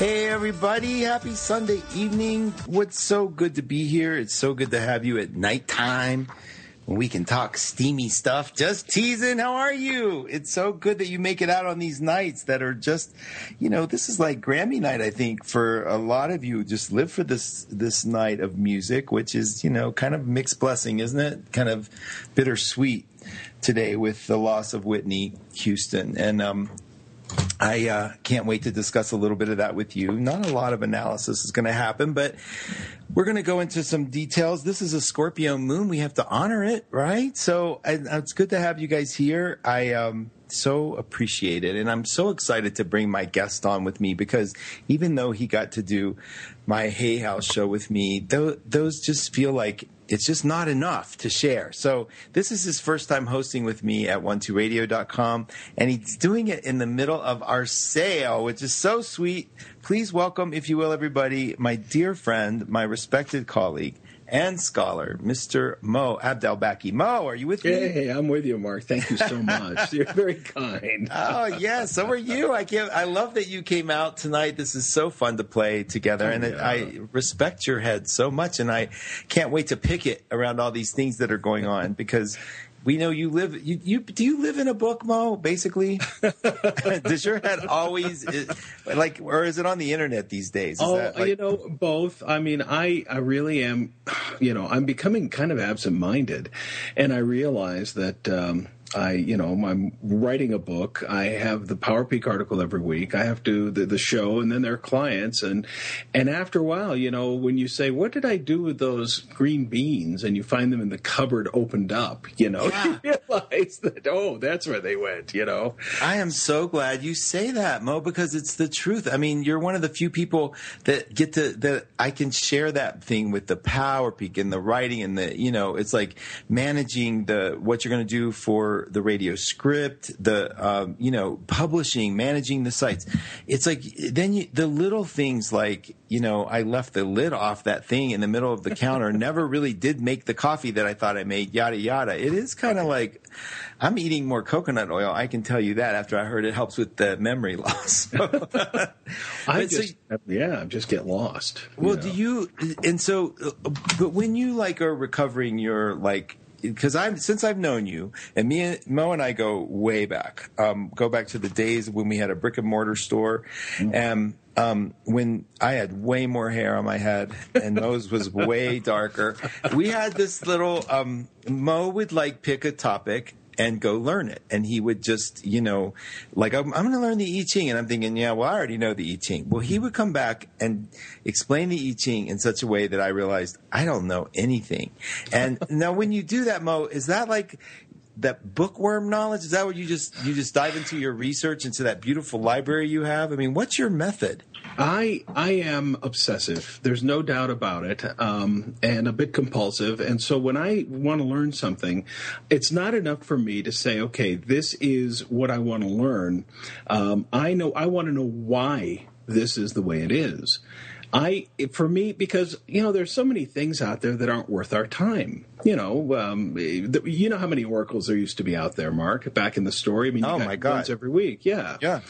Hey, everybody. Happy Sunday evening. What's so good to be here? It's so good to have you at nighttime when we can talk steamy stuff. Just teasing. How are you? It's so good that you make it out on these nights that are just, you know, this is like Grammy night, I think, for a lot of you. Just live for this, this night of music, which is, you know, kind of mixed blessing, isn't it? Kind of bittersweet today with the loss of Whitney Houston. And, um, I uh, can't wait to discuss a little bit of that with you. Not a lot of analysis is going to happen, but we're going to go into some details. This is a Scorpio moon. We have to honor it, right? So I, it's good to have you guys here. I um, so appreciate it. And I'm so excited to bring my guest on with me because even though he got to do my Hay House show with me, th- those just feel like it's just not enough to share. So this is his first time hosting with me at 12radio.com and he's doing it in the middle of our sale, which is so sweet. Please welcome, if you will, everybody, my dear friend, my respected colleague, and scholar, Mr. Mo Abdelbaki. Mo, are you with me? Hey, I'm with you, Mark. Thank you so much. You're very kind. oh yeah, so are you. I can't. I love that you came out tonight. This is so fun to play together, oh, and yeah. I respect your head so much, and I can't wait to pick it around all these things that are going on because we know you live you, you do you live in a book mo basically? Does your head always like or is it on the internet these days? Is oh like- you know both. I mean i i really am you know i'm becoming kind of absent-minded. And i realize that um I, you know, I'm writing a book. I have the Power Peak article every week. I have to the, the show, and then there are clients, and and after a while, you know, when you say, "What did I do with those green beans?" and you find them in the cupboard opened up, you know, yeah. you realize that oh, that's where they went. You know, I am so glad you say that, Mo, because it's the truth. I mean, you're one of the few people that get to that I can share that thing with the Power Peak and the writing and the you know, it's like managing the what you're going to do for the radio script, the um, you know publishing, managing the sites. It's like then you, the little things like you know I left the lid off that thing in the middle of the counter. never really did make the coffee that I thought I made. Yada yada. It is kind of like I'm eating more coconut oil. I can tell you that after I heard it helps with the memory loss. I just so, yeah, I just get lost. Well, know? do you? And so, but when you like are recovering your like because I'm since I've known you, and me and Mo and I go way back. Um, go back to the days when we had a brick and mortar store, mm-hmm. and um, when I had way more hair on my head and Mo's was way darker. We had this little um, Mo would like pick a topic and go learn it. And he would just, you know, like, I'm, I'm going to learn the I Ching. And I'm thinking, yeah, well, I already know the I Ching. Well, he would come back and explain the I Ching in such a way that I realized I don't know anything. And now when you do that, Mo, is that like, that bookworm knowledge is that what you just you just dive into your research into that beautiful library you have i mean what's your method I I am obsessive. There's no doubt about it, um, and a bit compulsive. And so when I want to learn something, it's not enough for me to say, okay, this is what I want to learn. Um, I know I want to know why this is the way it is. I, for me, because you know, there's so many things out there that aren't worth our time. You know, um, you know how many oracles there used to be out there, Mark, back in the story. I mean, oh my god, every week, yeah, yeah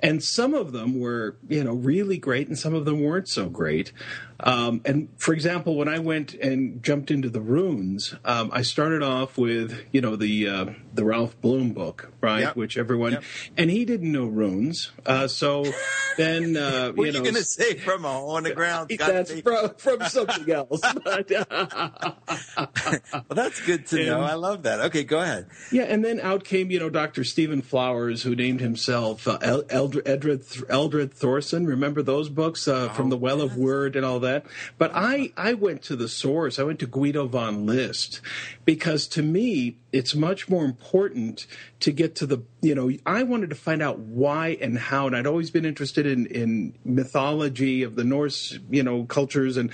and some of them were you know really great and some of them weren't so great um, and for example when i went and jumped into the runes um, i started off with you know the uh, the ralph blum book right yep. which everyone yep. and he didn't know runes uh, so then uh, what you know, you going to say from a on the ground that's from, from something else well that's good to and, know i love that okay go ahead yeah and then out came you know dr stephen flowers who named himself uh, Eldred, Eldred Thorsson. Remember those books uh, from the Well of Wyrd and all that? But I, I went to the source. I went to Guido von List because to me, it's much more important to get to the, you know, I wanted to find out why and how. And I'd always been interested in, in mythology of the Norse, you know, cultures. And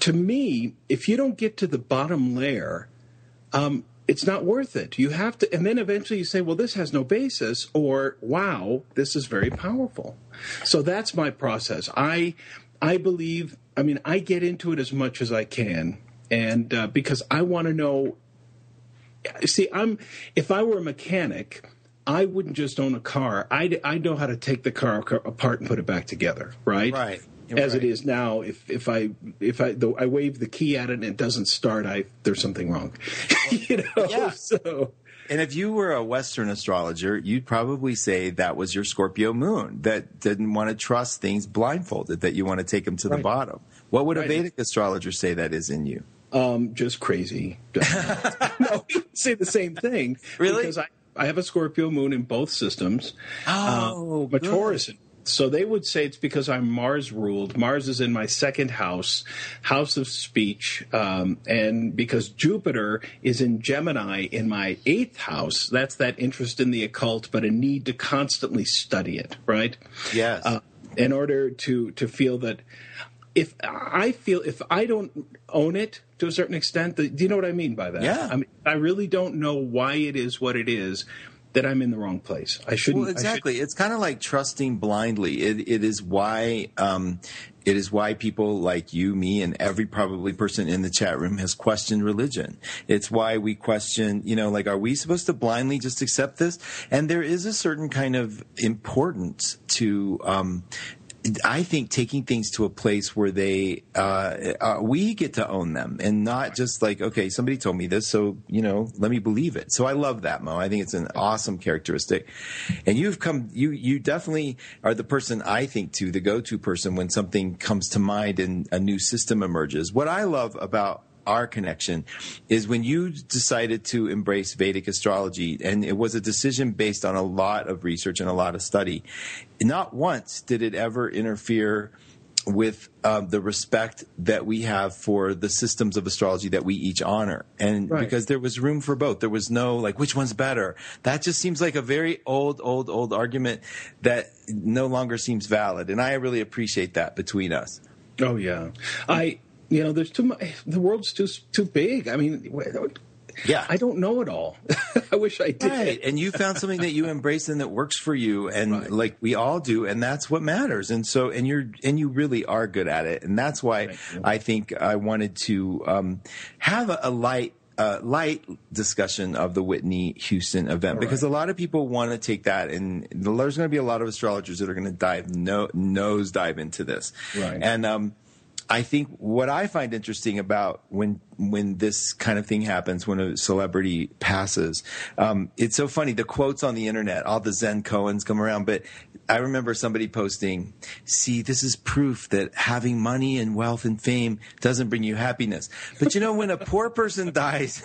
to me, if you don't get to the bottom layer, um, it's not worth it. You have to, and then eventually you say, well, this has no basis, or wow, this is very powerful. So that's my process. I, I believe, I mean, I get into it as much as I can, and uh, because I want to know. See, I'm, if I were a mechanic, I wouldn't just own a car. I I know how to take the car apart and put it back together. Right. Right. As right. it is now, if if I if I though I wave the key at it and it doesn't start, I there's something wrong. you know. Yeah. So And if you were a Western astrologer, you'd probably say that was your Scorpio moon that didn't want to trust things blindfolded, that you want to take them to the bottom. What would a Vedic astrologer say that is in you? um, just crazy. no, he would say the same thing. Really? Because I, I have a Scorpio moon in both systems. Oh, a Taurus. So they would say it's because I'm Mars ruled. Mars is in my second house, house of speech, um, and because Jupiter is in Gemini in my eighth house. That's that interest in the occult, but a need to constantly study it. Right? Yes. uh, in order to to feel that if I feel if I don't own it to a certain extent, do you know what I mean by that? Yeah. I mean, I really don't know why it is what it is that I'm in the wrong place. I shouldn't. Well, I should- exactly. It's kind of like trusting blindly. It, it is why um, it is why people like you, me, and every probably person in the chat room has questioned religion. It's why we question, you know, like, are we supposed to blindly just accept this? And there is a certain kind of importance to. Um, I think taking things to a place where they uh, uh, we get to own them and not just like okay somebody told me this so you know let me believe it. So I love that Mo. I think it's an awesome characteristic, and you've come you you definitely are the person I think to the go to person when something comes to mind and a new system emerges. What I love about our connection is when you decided to embrace Vedic astrology, and it was a decision based on a lot of research and a lot of study. Not once did it ever interfere with um, the respect that we have for the systems of astrology that we each honor. And Right. because there was room for both, there was no like, which one's better? That just seems like a very old, old, old argument that no longer seems valid. And I really appreciate that between us. Oh yeah, I. You know, there's too much. The world's too too big. I mean, Yeah. I don't know it all. I wish I did. Right. And you found something that you embrace and that works for you and Right. like we all do and that's what matters. And so and you're and you really are good at it. And that's why I think I wanted to um, have a, a light uh, light discussion of the Whitney Houston event because a lot of people want to take that and there's going to be a lot of astrologers that are going to dive no, nose dive into this. Right. And um, I think what I find interesting about when when this kind of thing happens, when a celebrity passes, um, it's so funny. The quotes on the internet, all the Zen koans come around, but I remember somebody posting, "See, this is proof that having money and wealth and fame doesn't bring you happiness." But you know, when a poor person dies,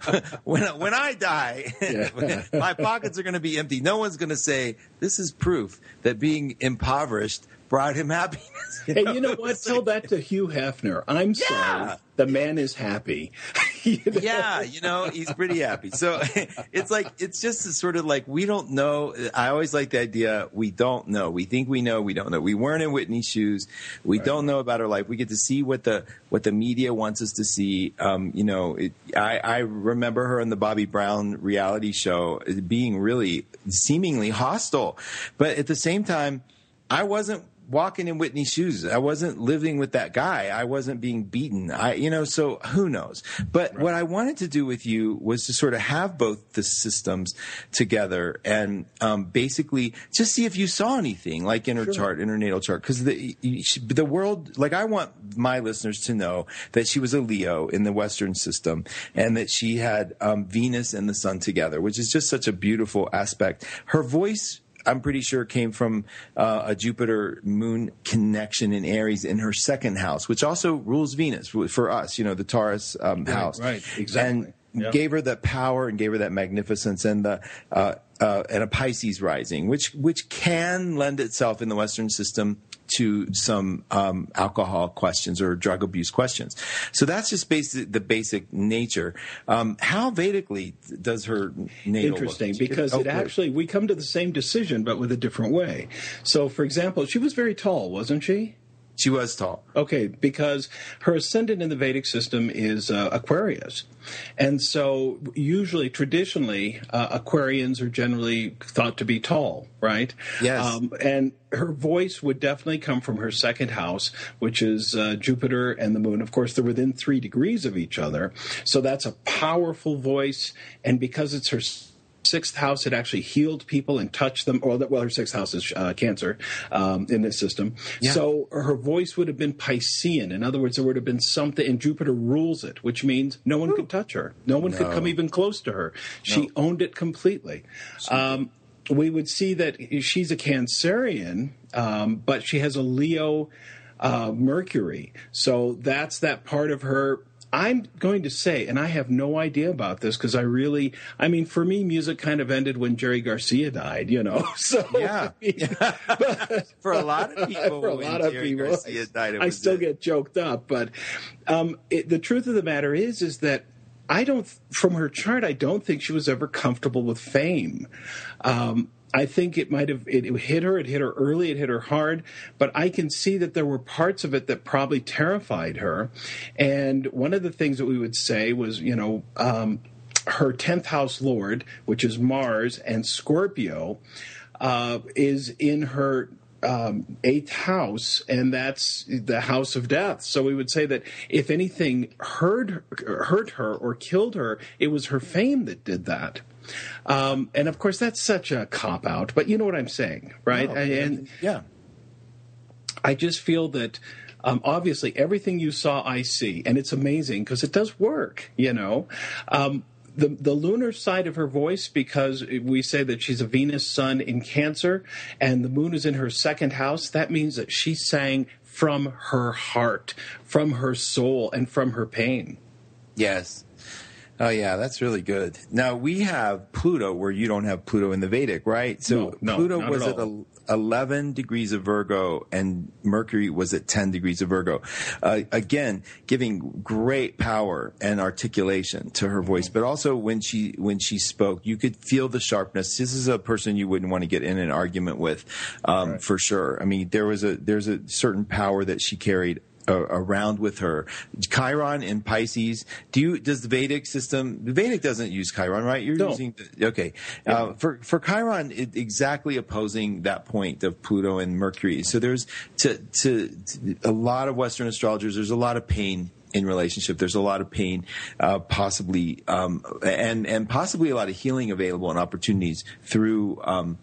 when when I die, my pockets are going to be empty. No one's going to say this is proof that being impoverished brought him happiness. Hey, you know what? Tell that to Hugh Hefner. I'm Yeah. sorry. The man is happy. You know? yeah, you know, he's pretty happy. So it's like it's just a sort of like we don't know. I always like the idea we don't know. We think we know, we don't know. We weren't in Whitney's shoes. We don't know about her life. We get to see what the what the media wants us to see. Um, you know, it, I, I remember her in the Bobby Brown reality show being really seemingly hostile, but at the same time, I wasn't walking in Whitney's shoes. I wasn't living with that guy. I wasn't being beaten. I, you know, so who knows? But what I wanted to do with you was to sort of have both the systems together and um, basically just see if you saw anything like in her chart, in her natal chart, because the the world, like I want my listeners to know that she was a Leo in the Western system and that she had um, Venus and the Sun together, which is just such a beautiful aspect. Her voice I'm pretty sure came from uh, a Jupiter Moon connection in Aries in her second house, which also rules Venus for us. You know, the Taurus um, house, right, exactly. And Yeah. gave her that power and gave her that magnificence and the uh, uh, and a Pisces rising, which which can lend itself in the Western system to some um, alcohol questions or drug abuse questions. So that's just basic, the basic nature. Um, how Vedically does her natal look? Interesting because Oh, it actually we come to the same decision but with a different way. So, for example, she was very tall, wasn't she? She was tall. Okay, because her ascendant in the Vedic system is uh, Aquarius. And so, usually, traditionally, uh, Aquarians are generally thought to be tall, right? Yes. Um, and her voice would definitely come from her second house, which is uh, Jupiter and the moon. Of course, they're within three degrees of each other. So, that's a powerful voice. And because it's her sixth house had actually healed people and touched them. Or well, her sixth house is uh, Cancer um, in this system. Yeah. So her voice would have been Piscean. In other words, there would have been something, and Jupiter rules it, which means no one Ooh. could touch her. No one no. could come even close to her. She no. owned it completely. Um, we would see that she's a Cancerian, um, but she has a Leo uh, Mercury. So that's that part of her I'm going to say, and I have no idea about this because I really, I mean, for me, music kind of ended when Jerry Garcia died, you know. So yeah, but, for a lot of people, for a lot of Jerry people, Garcia died, I still it. get joked up. But um, it, the truth of the matter is, is that I don't, from her chart, I don't think she was ever comfortable with fame. Um, I think it might have it, hit her. It hit her early. It hit her hard. But I can see that there were parts of it that probably terrified her. And one of the things that we would say was, you know, um, her tenth house lord, which is Mars and Scorpio, uh, is in her um, eighth house, and that's the house of death. So we would say that if anything hurt hurt her or killed her, it was her fame that did that. Um, and of course, that's such a cop out, but you know what I'm saying, right? No, and yeah, I just feel that. Um, obviously, everything you saw, I see, and it's amazing because it does work. You know, um, the the lunar side of her voice because we say that she's a Venus sun in Cancer and the moon is in her second house that means that she sang from her heart from her soul and from her pain yes Oh yeah, that's really good. Now we have Pluto where you don't have Pluto in the Vedic, right? So no, no, Pluto was at, at 11 degrees of Virgo and Mercury was at 10 degrees of Virgo. Uh, again, giving great power and articulation to her voice, but also when she when she spoke, you could feel the sharpness. This is a person you wouldn't want to get in an argument with, um, right. for sure. I mean, there was a there's a certain power that she carried uh, around with her. Chiron in Pisces. Do you? Does the Vedic system? The Vedic doesn't use Chiron, right? You're no. using. The, okay. Yeah. Uh, for for Chiron, it, exactly opposing that point of Pluto and Mercury. So there's to, to, to a lot of Western astrologers. There's a lot of pain in relationship. There's a lot of pain, uh, possibly, um, and and possibly a lot of healing available and opportunities through. Um,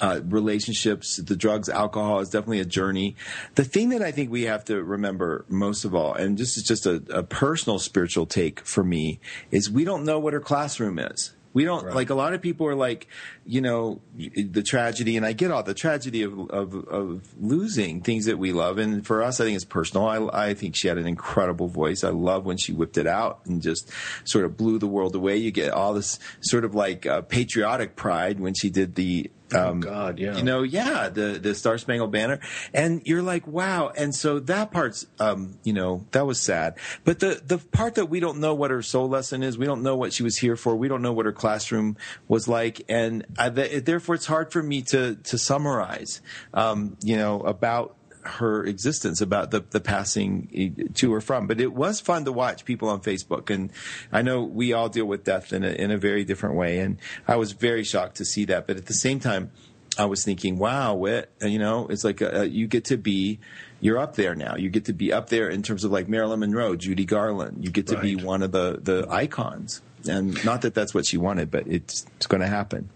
uh, relationships, the drugs, alcohol is definitely a journey. The thing that I think we have to remember most of all, and this is just a, a personal spiritual take for me, is we don't know what her classroom is. We don't right. like a lot of people are like, you know, the tragedy, and I get all the tragedy of, of, of losing things that we love. And for us, I think it's personal. I, I think she had an incredible voice. I love when she whipped it out and just sort of blew the world away. You get all this sort of like uh, patriotic pride when she did the Oh, um, oh God, yeah. You know, yeah, the the Star Spangled Banner, and you're like, wow. And so that part's, um, you know, that was sad. But the the part that we don't know what her soul lesson is, we don't know what she was here for, we don't know what her classroom was like, and I, therefore it's hard for me to to summarize, um, you know, about her existence, about the, the passing to or from. But it was fun to watch people on Facebook. And I know we all deal with death in a, in a very different way. And I was very shocked to see that. But at the same time, I was thinking, wow, Whit, you know, it's like a, a, you get to be, you're up there now. You get to be up there in terms of like Marilyn Monroe, Judy Garland. You get to right. be one of the, the icons. And not that that's what she wanted, but it's, it's going to happen.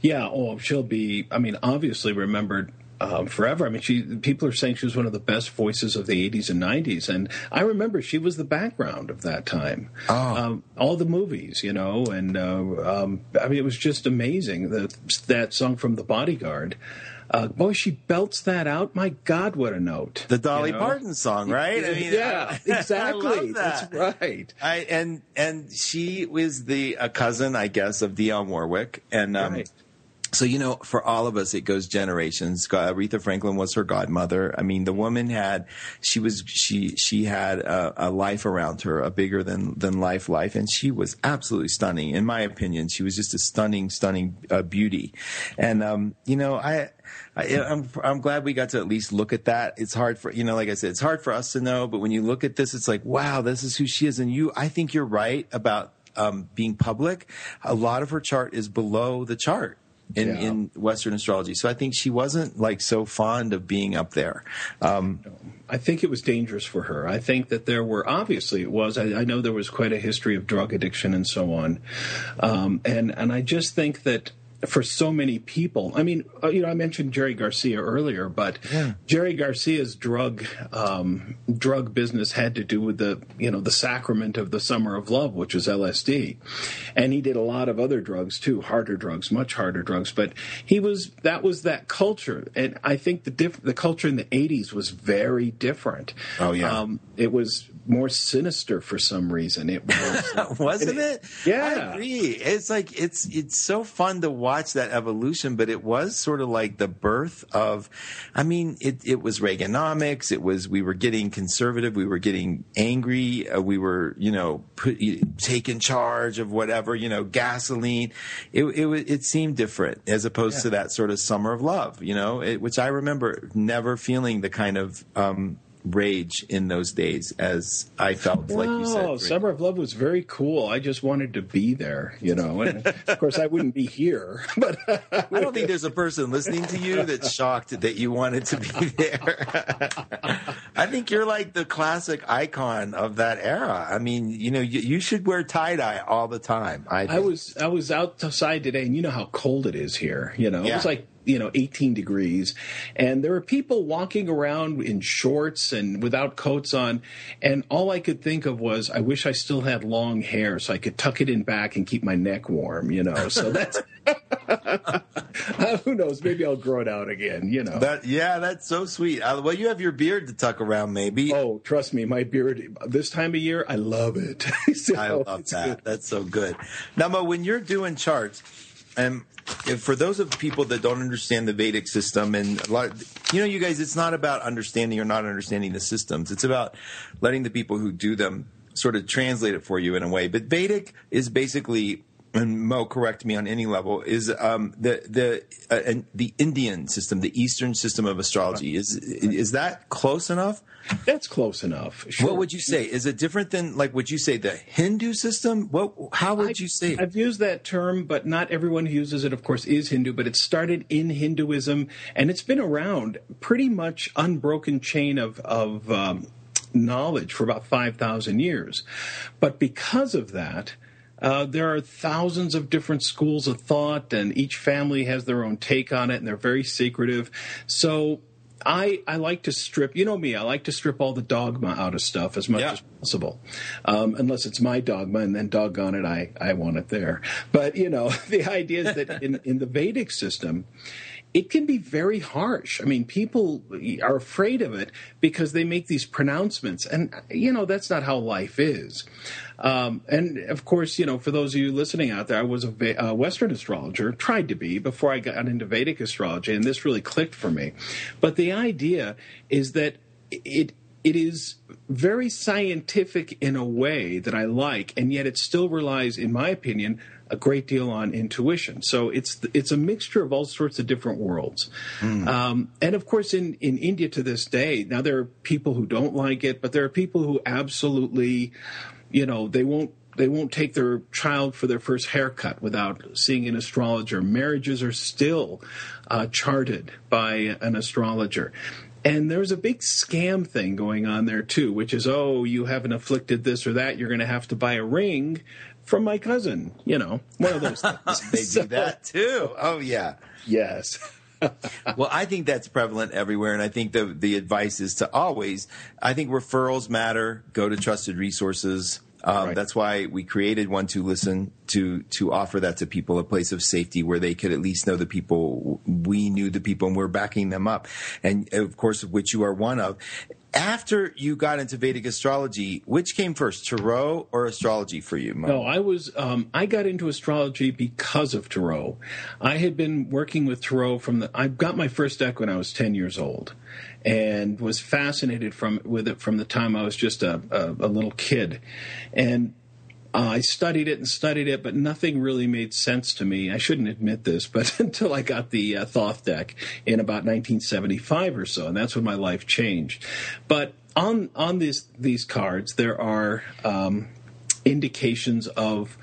Yeah. Oh, she'll be, I mean, obviously remembered um, forever. I mean, she people are saying she was one of the best voices of the '80s and '90s, and I remember she was the background of that time. Oh. Um, all the movies, you know, and uh, um, I mean, it was just amazing that that song from The Bodyguard. Uh, boy, she belts that out. My God, what a note! The Dolly you know? Parton song, right? I mean, yeah, exactly. That. That's right. I, and and she was the a cousin, I guess, of Dionne Warwick, and um, right so you know for all of us it goes generations aretha franklin was her godmother i mean the woman had she was she she had a, a, life around her a bigger than than life life and she was absolutely stunning in my opinion she was just a stunning stunning uh, beauty and um, you know i I, am I'm, I'm glad we got to at least look at that. It's hard for you know, like I said, it's hard for us to know. But when you look at this, it's like, wow, this is who she is. And you, I think you're right about um, being public. A lot of her chart is below the chart in, Yeah. in Western astrology. So I think she wasn't like so fond of being up there. Um, I think it was dangerous for her. I think that there were obviously it was. I, I know there was quite a history of drug addiction and so on, um, and and I just think that for so many people, I mean, uh, you know, I mentioned Jerry Garcia earlier, but Jerry Garcia's drug um, drug business had to do with the you know the sacrament of the summer of love, which was LSD, and he did a lot of other drugs too, harder drugs, much harder drugs. But he was that was that culture, and I think the diff- the culture in the '80s was very different. Oh, yeah. um, it was more sinister for some reason. It was. wasn't it? Yeah. I agree. It's like it's it's so fun to watch that evolution, but it was sort of like the birth of. I mean, it it was Reaganomics. It was we were getting conservative. We were getting angry. Uh, we were you know put, taking charge of whatever you know gasoline. It it it seemed different as opposed to that sort of summer of love. You know, it, which I remember never feeling the kind of. Um, rage in those days as I felt like you said. No, Summer of Love was very cool. I just wanted to be there, you know. And of course, I wouldn't be here, but I don't think there's a person listening to you that's shocked that you wanted to be there. I think you're like the classic icon of that era. I mean, you know, you, you should wear tie dye all the time. I, I was I was outside today, and you know how cold it is here. You know, it was like you know 18 degrees, and there were people walking around in shorts and without coats on, and all I could think of was, I wish I still had long hair so I could tuck it in back and keep my neck warm. You know, so that's who knows. Maybe I'll grow it out again. You know. That, yeah, that's so sweet. Uh, well, you have your beard to tuck around, maybe. Oh, trust me, my beard this time of year, I love it. So, I love that. good. That's so good. Now, Mo, when you're doing charts, and for those of people that don't understand the Vedic system, and a lot, you know, you guys, it's not about understanding or not understanding the systems. It's about letting the people who do them sort of translate it for you in a way. But Vedic is basically. And Mo, correct me on any level. Is um, the the uh, and the Indian system, the Eastern system of astrology, is is that close enough? That's close enough. Sure. What would you say? Is it different than like would you say the Hindu system? What how would you say? I've used that term, but not everyone who uses it, of course, is Hindu. But it started in Hinduism, and it's been around pretty much unbroken chain of of um, knowledge for about five thousand years. But because of that. Uh, there are thousands of different schools of thought, and each family has their own take on it, and they're very secretive. So I I like to strip. You know me. I like to strip all the dogma out of stuff as much Yeah. as possible, um, unless it's my dogma, and then doggone it, I I want it there. But you know, the idea is that in in the Vedic system. It can be very harsh. I mean, people are afraid of it because they make these pronouncements, and you know that's not how life is. Um, and of course, you know, for those of you listening out there, I was a uh, Western astrologer, tried to be before I got into Vedic astrology, and this really clicked for me. But the idea is that it it is very scientific in a way that I like, and yet it still relies, in my opinion, a great deal on intuition. So it's it's a mixture of all sorts of different worlds. Um, and of course, in in India to this day, now there are people who don't like it, but there are people who absolutely, you know, they won't they won't take their child for their first haircut without seeing an astrologer. Marriages are still uh, charted by an astrologer. And there's a big scam thing going on there too, which is, oh, you haven't afflicted this or that. You're going to have to buy a ring from my cousin. You know, one of those things. they So, do that too. Oh yeah. Yes. Well, I think that's prevalent everywhere, and I think the the advice is to always. I think referrals matter. Go to trusted resources. Um, Right. That's why we created One to Listen to to offer that to people, a place of safety where they could at least know the people. We knew the people, and we're backing them up, and of course, of which you are one of. After you got into Vedic astrology, which came first, tarot or astrology for you? Mo? No, I was. Um, I got into astrology because of tarot. I had been working with tarot from the. I got my first deck when I was ten years old, and was fascinated from with it from the time I was just a, a, a little kid, and. Uh, I studied it and studied it, but nothing really made sense to me. I shouldn't admit this, but until I got the uh, Thoth deck in about 1975 or so, and that's when my life changed. But on on these these cards, there are um, indications of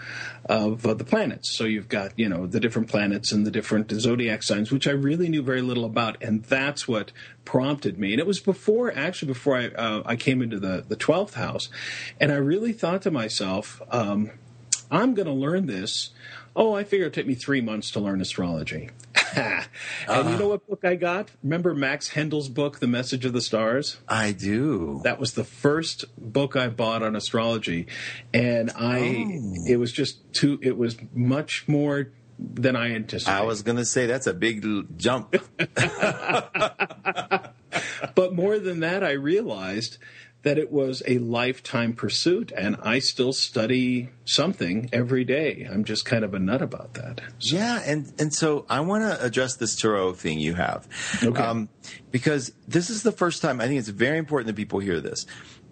of uh, the planets. So you've got you know the different planets and the different zodiac signs, which I really knew very little about, and that's what prompted me. And it was before actually before I uh, I came into the the twelfth house, and I really thought to myself, um, I'm going to learn this. Oh, I figure it'd take me three months to learn astrology. and uh, you know what book I got? Remember Max Heindel's book, The Message of the Stars? I do. That was the first book I bought on astrology, and I oh. it was just too. It was much more than I anticipated. I was going to say that's a big jump. but more than that, I realized that it was a lifetime pursuit, and I still study something every day. I'm just kind of a nut about that. So. Yeah, and and so I want to address this tarot thing you have, okay. um, because this is the first time I think it's very important that people hear this.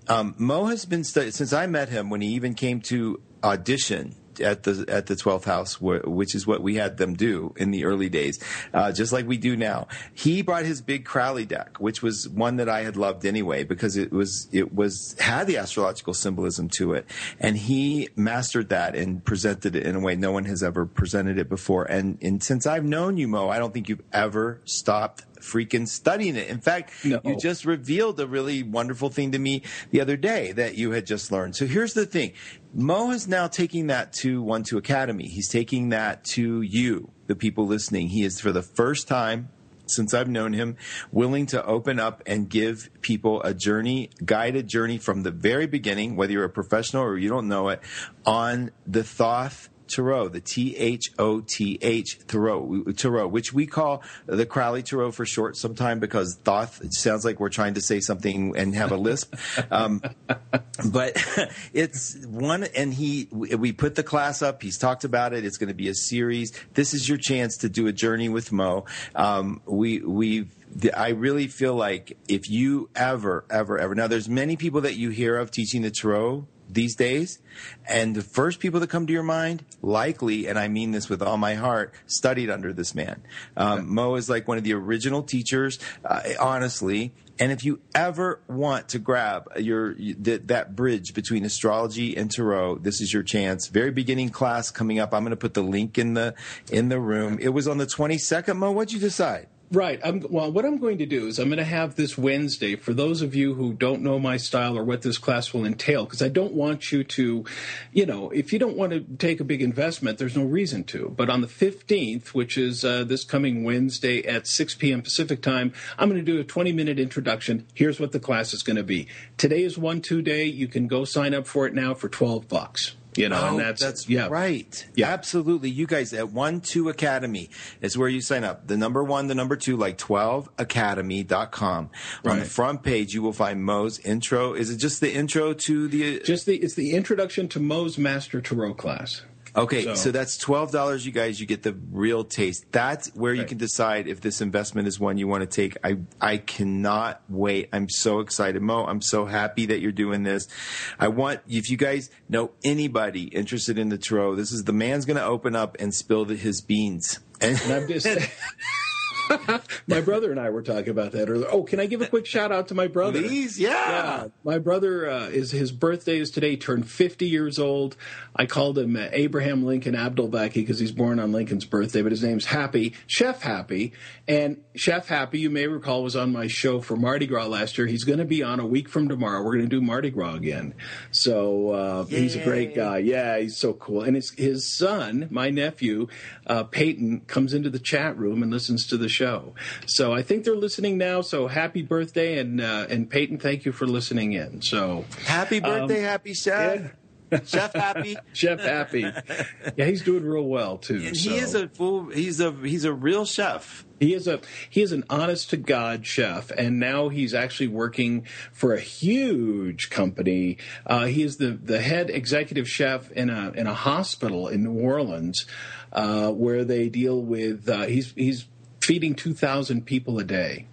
Um, Mo has been studying since I met him when he even came to audition at the at the 12th house, which is what we had them do in the early days, uh, just like we do now. He brought his big Crowley deck, which was one that I had loved anyway because it was it was had the astrological symbolism to it, and he mastered that and presented it in a way no one has ever presented it before. And and since I've known you, Mo, I don't think you've ever stopped freaking studying it. In fact, no. you just revealed a really wonderful thing to me the other day that you had just learned. So here's the thing. Mo is now taking that to One Two Academy. He's taking that to you, the people listening. He is for the first time since I've known him, willing to open up and give people a journey, guided journey from the very beginning, whether you're a professional or you don't know it, on the Thoth Tarot, the T H O T H Tarot, Tarot, which we call the Crowley Tarot for short sometime because Thoth it sounds like we're trying to say something and have a lisp. Um, but it's one, and he, we put the class up. He's talked about it. It's going to be a series. This is your chance to do a journey with Mo. Um, we, we've, I really feel like if you ever, ever, ever, now there's many people that you hear of teaching the tarot these days. And the first people that come to your mind, likely, and I mean this with all my heart, studied under this man. Um, Mo is like one of the original teachers, uh, honestly. And if you ever want to grab your that, that bridge between astrology and tarot, this is your chance. Very beginning class coming up. I'm going to put the link in the in the room. It was on the 22nd. Mo, what'd you decide? Right. I'm, well, what I'm going to do is I'm going to have this Wednesday for those of you who don't know my style or what this class will entail, because I don't want you to, you know, if you don't want to take a big investment, there's no reason to. But on the 15th, which is uh, this coming Wednesday at 6 p.m. Pacific time, I'm going to do a 20 minute introduction. Here's what the class is going to be. Today is one two day. You can go sign up for it now for 12 bucks. You know, oh, and that's, that's yeah. right. Yeah. Absolutely. You guys at one two academy is where you sign up. The number one, the number two, like 12academy.com. Right. On the front page, you will find Mo's intro. Is it just the intro to the, just the, it's the introduction to Mo's master tarot class. Okay, so, so that's twelve dollars, you guys. You get the real taste. That's where right. you can decide if this investment is one you want to take. I I cannot wait. I'm so excited, Mo. I'm so happy that you're doing this. I want if you guys know anybody interested in the tarot, this is the man's going to open up and spill the, his beans. And, and I'm just. my brother and I were talking about that earlier. Oh, can I give a quick shout out to my brother? Please, yeah. yeah my brother uh, is his birthday is today. Turned 50 years old. I called him uh, Abraham Lincoln Abdelbaki because he's born on Lincoln's birthday, but his name's Happy Chef Happy. And Chef Happy, you may recall, was on my show for Mardi Gras last year. He's going to be on a week from tomorrow. We're going to do Mardi Gras again. So uh, he's a great guy. Yeah, he's so cool. And his his son, my nephew, uh, Peyton, comes into the chat room and listens to the show. So I think they're listening now. So happy birthday, and uh, and Peyton, thank you for listening in. So happy birthday, um, happy chef. Yeah. Chef Happy. chef Happy. Yeah, he's doing real well too. And so. he is a full. He's a he's a real chef. He is a he is an honest to god chef, and now he's actually working for a huge company. Uh, he is the the head executive chef in a in a hospital in New Orleans, uh, where they deal with. Uh, he's he's feeding 2,000 people a day.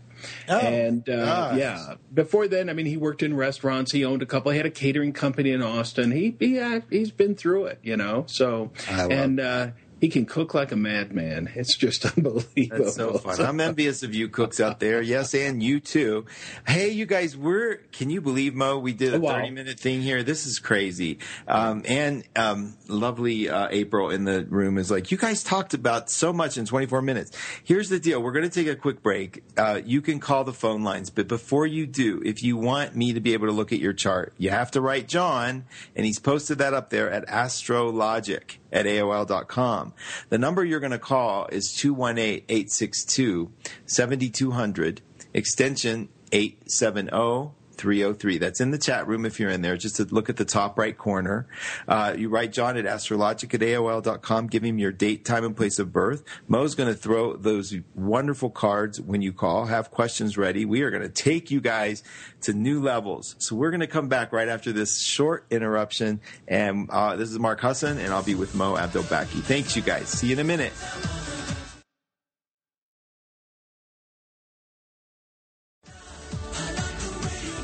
Oh, and uh, yeah, before then, I mean, he worked in restaurants. He owned a couple. He had a catering company in Austin. He, he uh, he's been through it, you know. So and uh, He can cook like a madman. It's just unbelievable. That's so fun. I'm envious of you cooks out there. Yes, and you too. Hey, you guys, we're, can you believe, Mo, we did a Oh, wow. 30 minute thing here. This is crazy. Um, and um, lovely uh, April in the room is like, you guys talked about so much in 24 minutes. Here's the deal. We're going to take a quick break. Uh, you can call the phone lines, but before you do, if you want me to be able to look at your chart, you have to write John, and he's posted that up there at astrologic at AOL.com. The number you're going to call is 218 862 7200, extension 870. 303. That's in the chat room if you're in there. Just look at the top right corner. Uh, you write John at astrologic at AOL.com. Give him your date, time, and place of birth. Mo's going to throw those wonderful cards when you call. Have questions ready. We are going to take you guys to new levels. So we're going to come back right after this short interruption. And uh, this is Mark Husson, and I'll be with Mo Abdelbaki. Thanks, you guys. See you in a minute.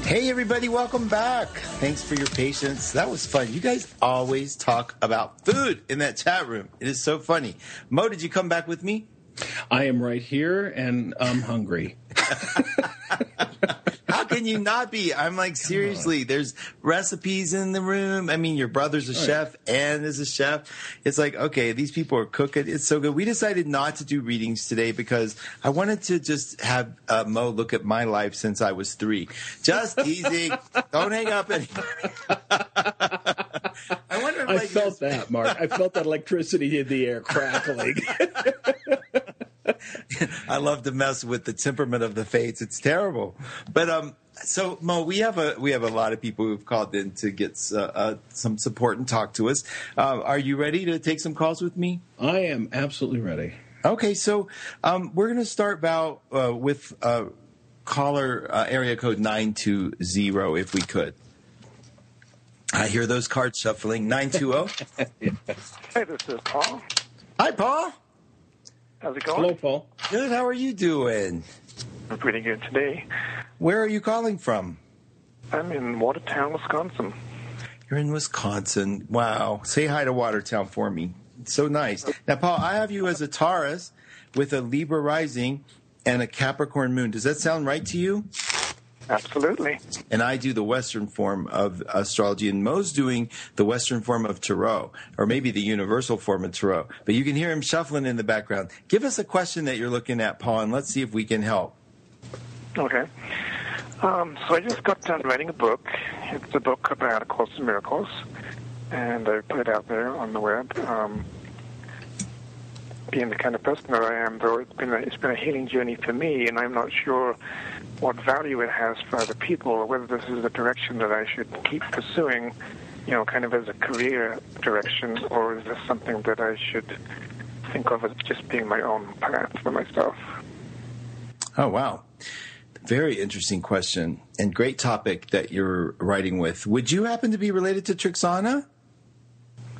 Hey, everybody, welcome back. Thanks for your patience. That was fun. You guys always talk about food in that chat room. It is so funny. Mo, did you come back with me? I am right here and I'm hungry. How can you not be? I'm like, seriously, there's recipes in the room. I mean, your brother's a chef and is a chef. It's like, okay, these people are cooking. It's so good. We decided not to do readings today because I wanted to just have uh, Mo look at my life since I was three. Just easy. Don't hang up anymore. I wonder if I like, felt that, Mark. I felt that electricity in the air crackling. I love to mess with the temperament of the fates. It's terrible. But um, so Mo, we have a we have a lot of people who've called in to get uh, uh, some support and talk to us. Uh, are you ready to take some calls with me? I am absolutely ready. Okay, so um, we're going to start Val uh, with uh, caller uh, area code nine two zero, if we could. I hear those cards shuffling. Nine two zero. Hey, this is Paul. Hi, Paul. How's it going? Hello, Paul. Good. How are you doing? I'm pretty good today. Where are you calling from? I'm in Watertown, Wisconsin. You're in Wisconsin. Wow. Say hi to Watertown for me. It's so nice. Now, Paul, I have you as a Taurus with a Libra rising and a Capricorn moon. Does that sound right to you? Absolutely. And I do the Western form of astrology, and Mo's doing the Western form of Tarot, or maybe the universal form of Tarot. But you can hear him shuffling in the background. Give us a question that you're looking at, Paul, and let's see if we can help. Okay. Um, so I just got done writing a book. It's a book about A Course in Miracles, and I put it out there on the web. Um, being the kind of person that I am, though, it's been a, it's been a healing journey for me, and I'm not sure what value it has for other people, or whether this is a direction that I should keep pursuing, you know, kind of as a career direction, or is this something that I should think of as just being my own path for myself? Oh, wow. Very interesting question and great topic that you're writing with. Would you happen to be related to Trixana?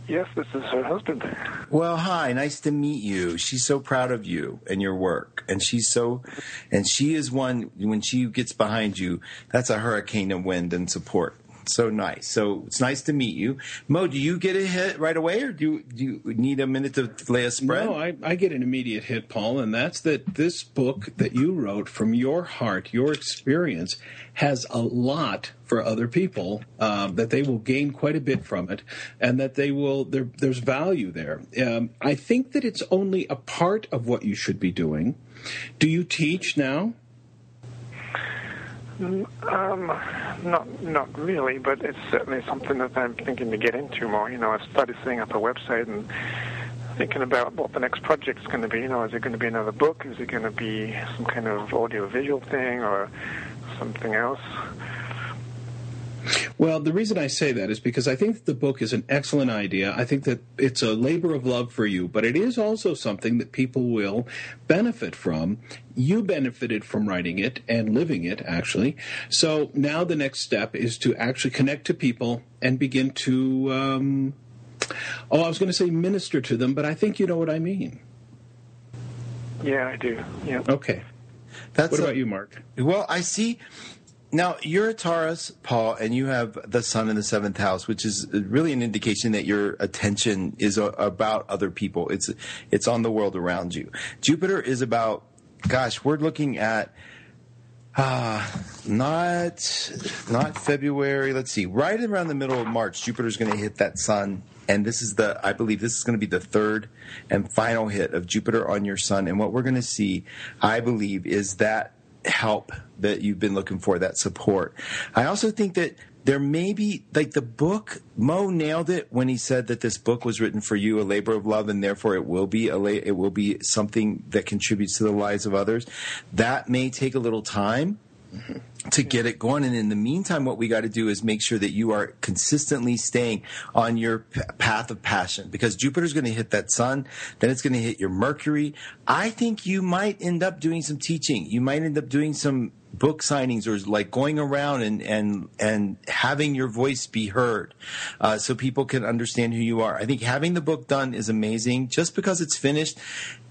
Yes, this is her husband. Well, hi, nice to meet you. She's so proud of you and your work. And she's so, and she is one, when she gets behind you, that's a hurricane of wind and support. So nice. So it's nice to meet you. Mo, do you get a hit right away or do you, do you need a minute to lay a spread? No, I, I get an immediate hit, Paul, and that's that this book that you wrote from your heart, your experience, has a lot for other people um, that they will gain quite a bit from it, and that they will there, there's value there. Um, I think that it's only a part of what you should be doing. Do you teach now? Um, not not really, but it's certainly something that I'm thinking to get into more. You know, I started setting up a website and thinking about what the next project's going to be. You know, is it going to be another book? Is it going to be some kind of audio-visual thing or something else? Well, the reason I say that is because I think that the book is an excellent idea. I think that it's a labor of love for you, but it is also something that people will benefit from. You benefited from writing it and living it, actually. So now the next step is to actually connect to people and begin to. Um, oh, I was going to say minister to them, but I think you know what I mean. Yeah, I do. Yeah. Okay. That's What a- about you, Mark? Well, I see. Now you're a Taurus, Paul, and you have the Sun in the seventh house, which is really an indication that your attention is a, about other people. It's it's on the world around you. Jupiter is about, gosh, we're looking at. Uh, not not February. Let's see. Right around the middle of March, Jupiter's going to hit that sun, and this is the. I believe this is going to be the third and final hit of Jupiter on your sun. And what we're going to see, I believe, is that help that you've been looking for, that support. I also think that there may be like the book mo nailed it when he said that this book was written for you a labor of love and therefore it will be a la- it will be something that contributes to the lives of others that may take a little time to get it going. And in the meantime, what we got to do is make sure that you are consistently staying on your p- path of passion because Jupiter's going to hit that sun, then it's going to hit your Mercury. I think you might end up doing some teaching. You might end up doing some book signings or like going around and and and having your voice be heard uh, so people can understand who you are i think having the book done is amazing just because it's finished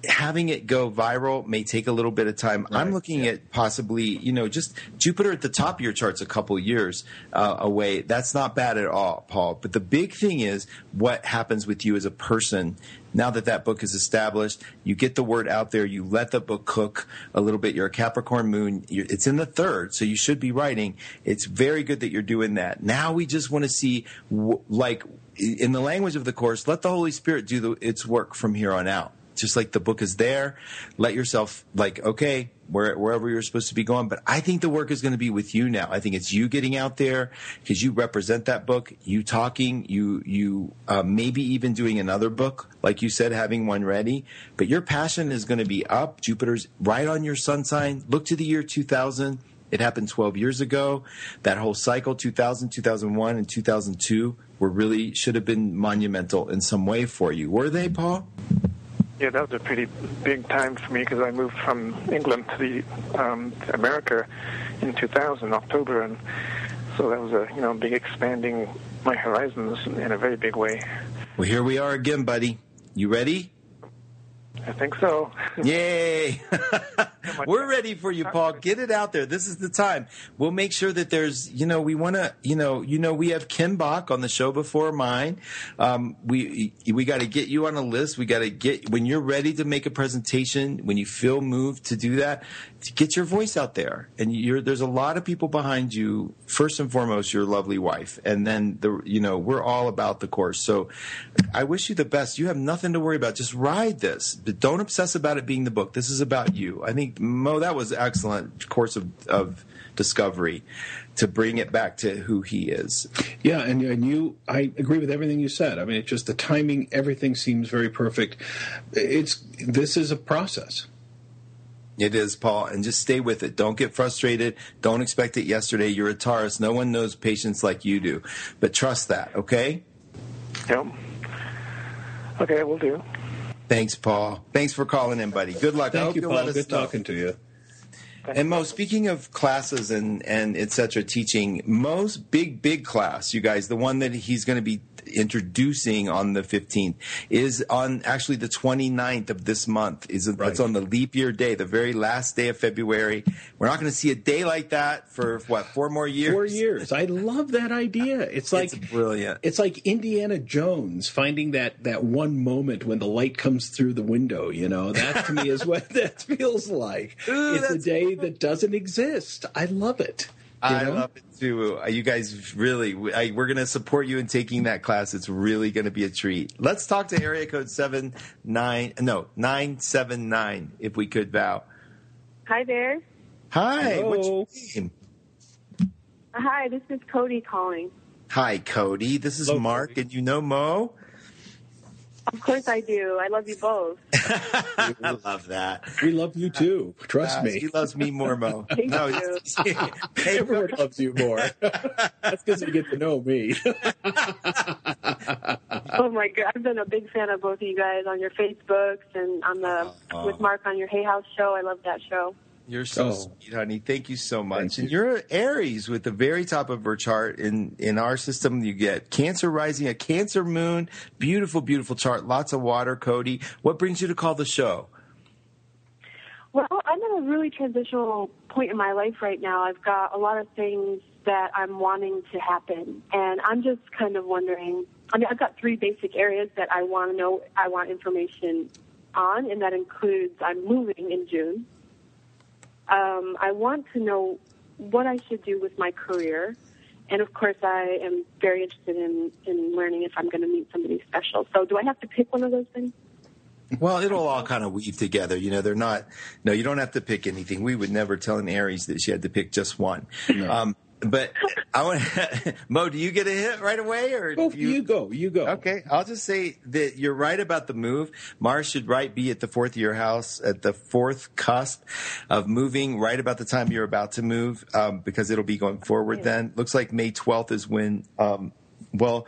having it go viral may take a little bit of time. Right, i'm looking yeah. at possibly you know just jupiter at the top of your charts a couple years uh, away. That's not bad at all paul. But the big thing is what happens with you as a person now that that book is established. You get the word out there. You let the book cook a little bit. You're a capricorn moon. It's in the third so you should be writing. It's very good that you're doing that. Now we just want to see w- like in the language of the course let the holy spirit do the, its work from here on out just like the book is there let yourself like okay where, wherever you're supposed to be going but i think the work is going to be with you now i think it's you getting out there because you represent that book you talking you you uh, maybe even doing another book like you said having one ready but your passion is going to be up jupiter's right on your sun sign look to the year 2000 it happened 12 years ago. That whole cycle, 2000, 2001, and 2002, were really should have been monumental in some way for you. Were they, Paul? Yeah, that was a pretty big time for me because I moved from England to the um, to America in 2000, October, and so that was a you know big expanding my horizons in a very big way. Well, here we are again, buddy. You ready? I think so. Yay! We're ready for you, Paul. Get it out there. This is the time. We'll make sure that there's, you know, we want to, you know, you know, we have Ken Bach on the show before mine. Um, we we got to get you on a list. We got to get when you're ready to make a presentation. When you feel moved to do that, get your voice out there. And there's a lot of people behind you. First and foremost, your lovely wife, and then the, you know, we're all about the course. So, I wish you the best. You have nothing to worry about. Just ride this, but don't obsess about it being the book. This is about you. I think Mo, that was excellent course of of discovery to bring it back to who he is. Yeah, and and you, I agree with everything you said. I mean, it's just the timing, everything seems very perfect. It's this is a process. It is, Paul, and just stay with it. Don't get frustrated. Don't expect it yesterday. You're a Taurus. No one knows patience like you do, but trust that. Okay. Yep. Okay, we'll do. Thanks, Paul. Thanks for calling in, buddy. Good luck. I Thank hope you, you'll Paul. let us Good know. talking to you. And Mo, speaking of classes and and et cetera, teaching, Mo's big big class, you guys, the one that he's going to be introducing on the 15th is on actually the 29th of this month. Is Right. it's on the leap year day, the very last day of February. We're not going to see a day like that for what four more years. Four years. I love that idea. It's like it's brilliant. It's like Indiana Jones finding that that one moment when the light comes through the window. You know, that to me is what that feels like. Ooh, it's a day that doesn't exist. I love it. You I know? love it too. Uh, You guys really, we- I, we're going to support you in taking that class. It's really going to be a treat. Let's talk to area code seven nine no nine seven nine if we could, Val. Hi there. Hi, what's your name? Hi, this is Cody calling. Hi, Cody. This is Hello, Mark, Cody. and you know Mo. Of course I do. I love you both. I love that. We love you too. Trust Uh, me. He loves me more, Mo. Thank no, you. hey, Everyone loves you more. That's because you get to know me. Oh my god, I've been a big fan of both of you guys on your Facebooks and on the Aw. with Mark on your Hay House show. I love that show. You're so Oh. sweet, honey. Thank you so much. Thank and you. you're Aries with the very top of her chart. In in our system, you get Cancer rising, a Cancer moon. Beautiful, beautiful chart. Lots of water, Cody. What brings you to call the show? Well, I'm at a really transitional point in my life right now. I've got a lot of things that I'm wanting to happen, and I'm just kind of wondering. I mean, I've got three basic areas that I want to know. I want information on, and that includes I'm moving in June. Um, I want to know what I should do with my career, and of course, I am very interested in in learning if I'm going to meet somebody special. So, do I have to pick one of those things? Well, it'll all kind of weave together. You know, they're not. No, you don't have to pick anything. We would never tell an Aries that she had to pick just one. No. Um, but I want Mo. Do you get a hit right away, or Go, do you, go, you go. Okay, I'll just say that you're right about the move. Mars should right be at the fourth year house, at the fourth cusp of moving, right about the time you're about to move, um, because it'll be going forward. Then looks like May 12th is when. Um, well, a-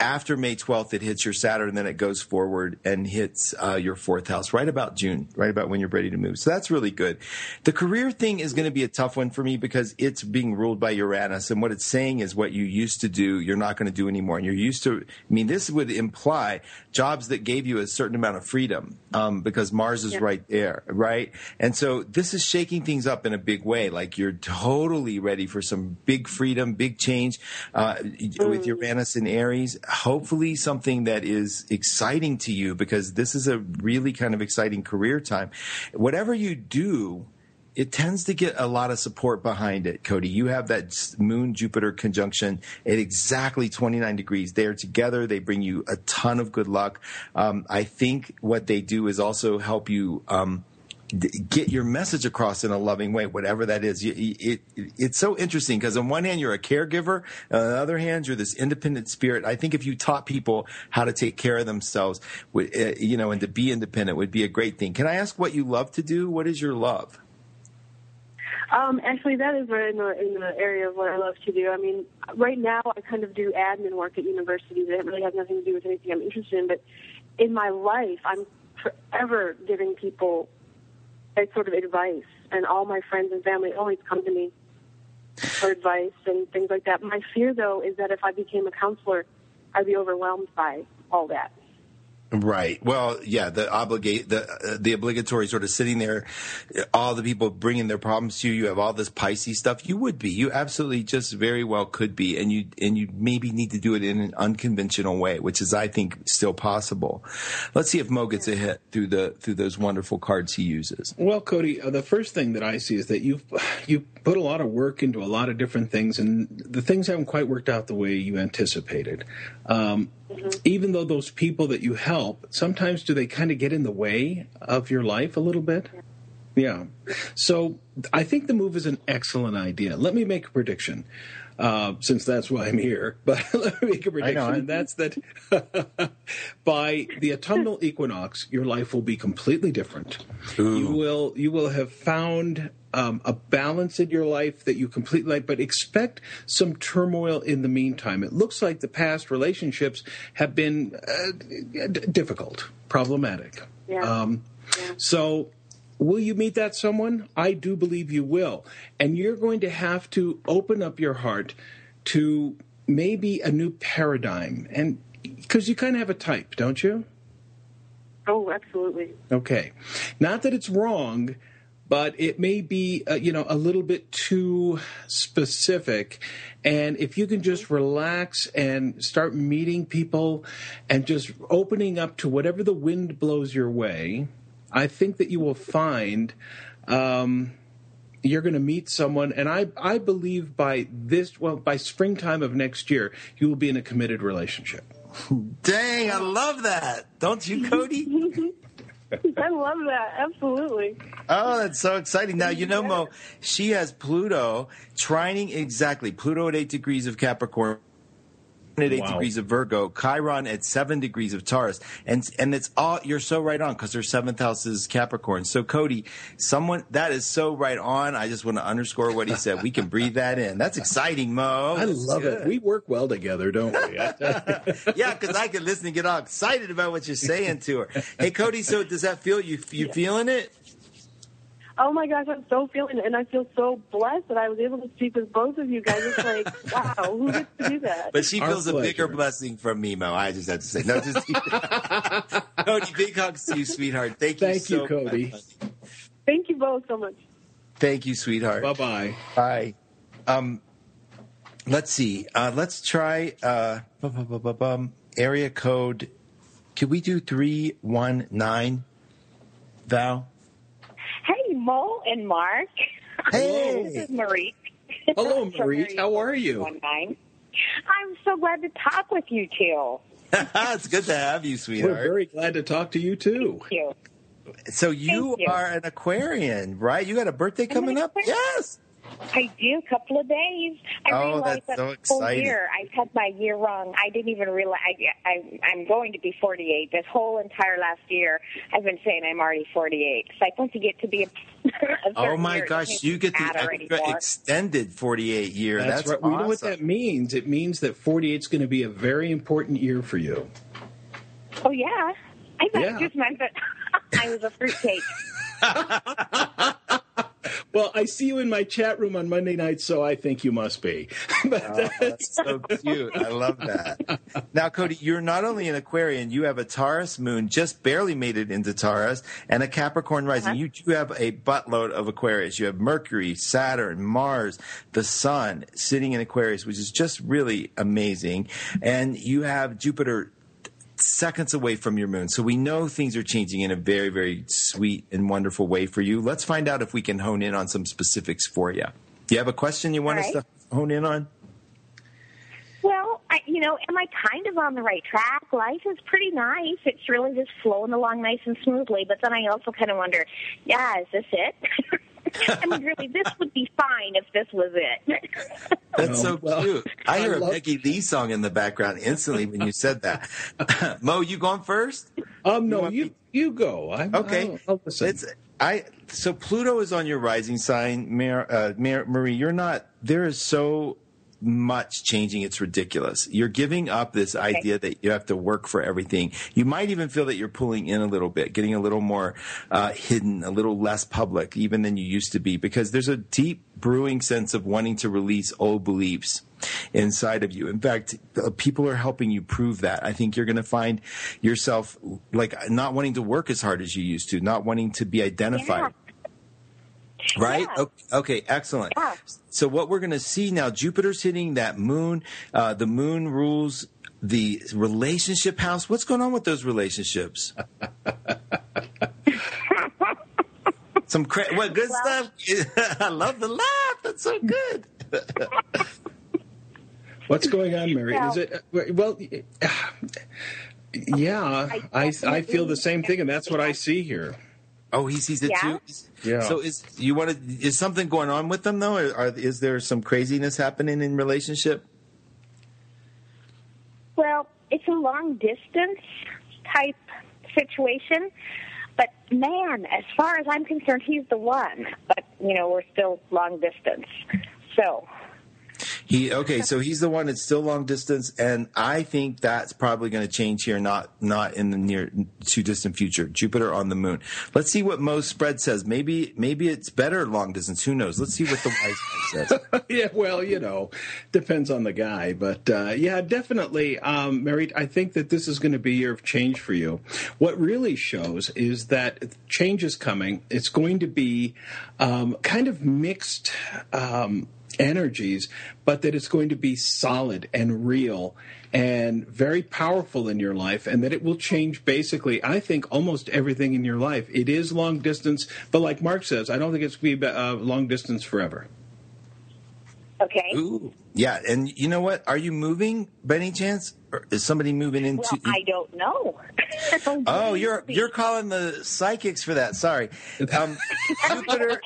after May 12th, it hits your Saturn, and then it goes forward and hits uh, your fourth house right about June, right about when you're ready to move. So that's really good. The career thing is going to be a tough one for me because it's being ruled by Uranus, and what it's saying is what you used to do, you're not going to do anymore. And you're used to, I mean, this would imply jobs that gave you a certain amount of freedom um, because Mars is Yeah. right there, right? And so this is shaking things up in a big way. Like you're totally ready for some big freedom, big change uh, with Uranus and Aries. Hopefully, something that is exciting to you because this is a really kind of exciting career time. Whatever you do, it tends to get a lot of support behind it, Cody. You have that Moon Jupiter conjunction at exactly 29 degrees. They are together. They bring you a ton of good luck. Um, I think what they do is also help you. Um, get your message across in a loving way, whatever that is. It, it, it's so interesting because on one hand you're a caregiver, on the other hand you're this independent spirit. I think if you taught people how to take care of themselves, uh, you know, and to be independent would be a great thing. Can I ask what you love to do? What is your love? Um, actually, that is right in the, in the area of what I love to do. I mean, right now I kind of do admin work at universities that really has nothing to do with anything I'm interested in. But in my life, I'm forever giving people that sort of advice, and all my friends and family always come to me for advice and things like that. My fear, though, is that if I became a counselor, I'd be overwhelmed by all that. Right. Well, yeah, the obligate the uh, the obligatory sort of sitting there, all the people bringing their problems to you. You have all this Pisces stuff. You would be. You absolutely just very well could be, and you and you maybe need to do it in an unconventional way, which is, I think, still possible. Let's see if Mo gets a hit through the through those wonderful cards he uses. Well, Cody, uh, the first thing that I see is that you've you put a lot of work into a lot of different things, and the things haven't quite worked out the way you anticipated. Um, Mm-hmm. Even though those people that you help, sometimes do they kind of get in the way of your life a little bit? Yeah. So I think the move is an excellent idea. Let me make a prediction, uh, since that's why I'm here. But let me make a prediction, I- and that's that by the autumnal equinox, your life will be completely different. You will you will have found um, a balance in your life that you completely like, but expect some turmoil in the meantime. It looks like the past relationships have been uh, d- difficult, problematic. Yeah. Um, Yeah. so, will you meet that someone? I do believe you will. And you're going to have to open up your heart to maybe a new paradigm. And because you kind of have a type, don't you? Oh, absolutely. Okay. Not that it's wrong, but it may be, uh, you know, a little bit too specific. And if you can just relax and start meeting people and just opening up to whatever the wind blows your way, I think that you will find um, you're going to meet someone. And I, I believe by this, well, by springtime of next year, you will be in a committed relationship. Dang, I love that. Don't you, Cody? I love that. Absolutely. Oh, that's so exciting. Now, you know, Mo, she has Pluto trining exactly. Pluto at eight degrees of Capricorn. At eight Wow. degrees of Virgo, Chiron at seven degrees of Taurus, and and it's all you're so right on because her seventh house is Capricorn. So Cody, someone that is so right on. I just want to underscore what he said. We can breathe that in. That's exciting, Mo. I That's love it. We work well together, don't we? yeah, because I can listen and get all excited about what you're saying to her. Hey, Cody, so does that feel you you feeling it? Oh my gosh, I'm so feeling it, and I feel so blessed that I was able to speak with both of you guys. It's like, wow, who gets to do that? But she Our feels a bigger blessing from me, Mo. I just have to say, no, just Cody, big hugs to you, sweetheart. Thank you. Thank you, so Cody. much. Thank you both so much. Thank you, sweetheart. Bye bye. Bye. Um, let's see. Uh, let's try uh, area code. Can we do three one nine? Val. Hey, Mo and Mark. Hey. this is Marie. Hello, From Marie. area How code are you? 319. I'm so glad to talk with you two. it's good to have you, sweetheart. We're very glad to talk to you too. Thank you. so you, you. are an Aquarian, right? You got a birthday coming up? Yes. I do. A couple of days. I Oh, realized that's that so whole exciting. year I had my year wrong. I didn't even realize. I, I, I'm going to be 48. This whole entire last year, I've been saying I'm already 48. So I once you get to be a, a Oh my year, gosh, you get the matter extra extended 48 year. That's, That's, right. Well, you know what that means? It means that 48 is going to be a very important year for you. Oh yeah. I thought Yeah. it just meant that I was a fruitcake. Well, I see you in my chat room on Monday night, so I think you must be. but Oh, that's so cute. I love that. Now, Cody, you're not only an Aquarian, you have a Taurus moon, just barely made it into Taurus, and a Capricorn rising. Uh-huh. You do have a buttload of Aquarius. You have Mercury, Saturn, Mars, the Sun sitting in Aquarius, which is just really amazing. And you have Jupiter seconds away from your moon. So we know things are changing in a very, very sweet and wonderful way for you. Let's find out if we can hone in on some specifics for you. Do you have a question you want All us to hone in on? Well, I, you know, am I kind of on the right track? Life is pretty nice. It's really just flowing along nice and smoothly. But then I also kind of wonder, yeah, is this it? I mean, really, this would be fine if this was it. That's so Well, cute. I I hear a love- Peggy Lee song in the background instantly when you said that. Mo, you going first? um, no, want you me- you go. I, Okay. I'll, I'll listen. It's I. So Pluto is on your rising sign, Mar, uh, Mar, Marie. You're not. There is so much changing. It's ridiculous. You're giving up this idea that you have to work for everything. You might even feel that you're pulling in a little bit, getting a little more uh, hidden, a little less public, even than you used to be, because there's a deep brewing sense of wanting to release old beliefs inside of you. In fact, people are helping you prove that. I think you're going to find yourself like not wanting to work as hard as you used to, not wanting to be identified. Right? Yeah. Okay, okay, excellent. Yeah. So what we're going to see now, Jupiter's hitting that moon. Uh, the moon rules the relationship house. What's going on with those relationships? Some cra- what good stuff? I love the laugh. That's so good. What's going on, Mary? Well- Is it well? Yeah, I I feel the same thing, and that's what I see here. Oh, he sees it Yeah? too. Yeah. So is you want to? Is something going on with them though? Or are, is there some craziness happening in relationship? well, it's a long distance type situation. But man, as far as I'm concerned, he's the one. But you know, we're still long distance. So He okay, so he's the one that's still long distance, and I think that's probably going to change here, not not in the near too distant future. Jupiter on the moon. Let's see what Mo's spread says. Maybe maybe it's better long distance. Who knows? Let's see what the wise guy says. yeah, well, you know, depends on the guy, but uh, yeah, definitely, um, Mary. I think that this is going to be a year of change for you. What really shows is that change is coming. It's going to be um, kind of mixed. Um, energies but that it's going to be solid and real and very powerful in your life and that it will change basically i think almost everything in your life. It is long distance but like mark says i don't think it's going to be uh, long distance forever. Okay. Ooh, yeah, and you know what? Are you moving by any chance? Or is somebody moving into? Well, I don't know. Oh, you're you're calling the psychics for that. Sorry, um, Jupiter.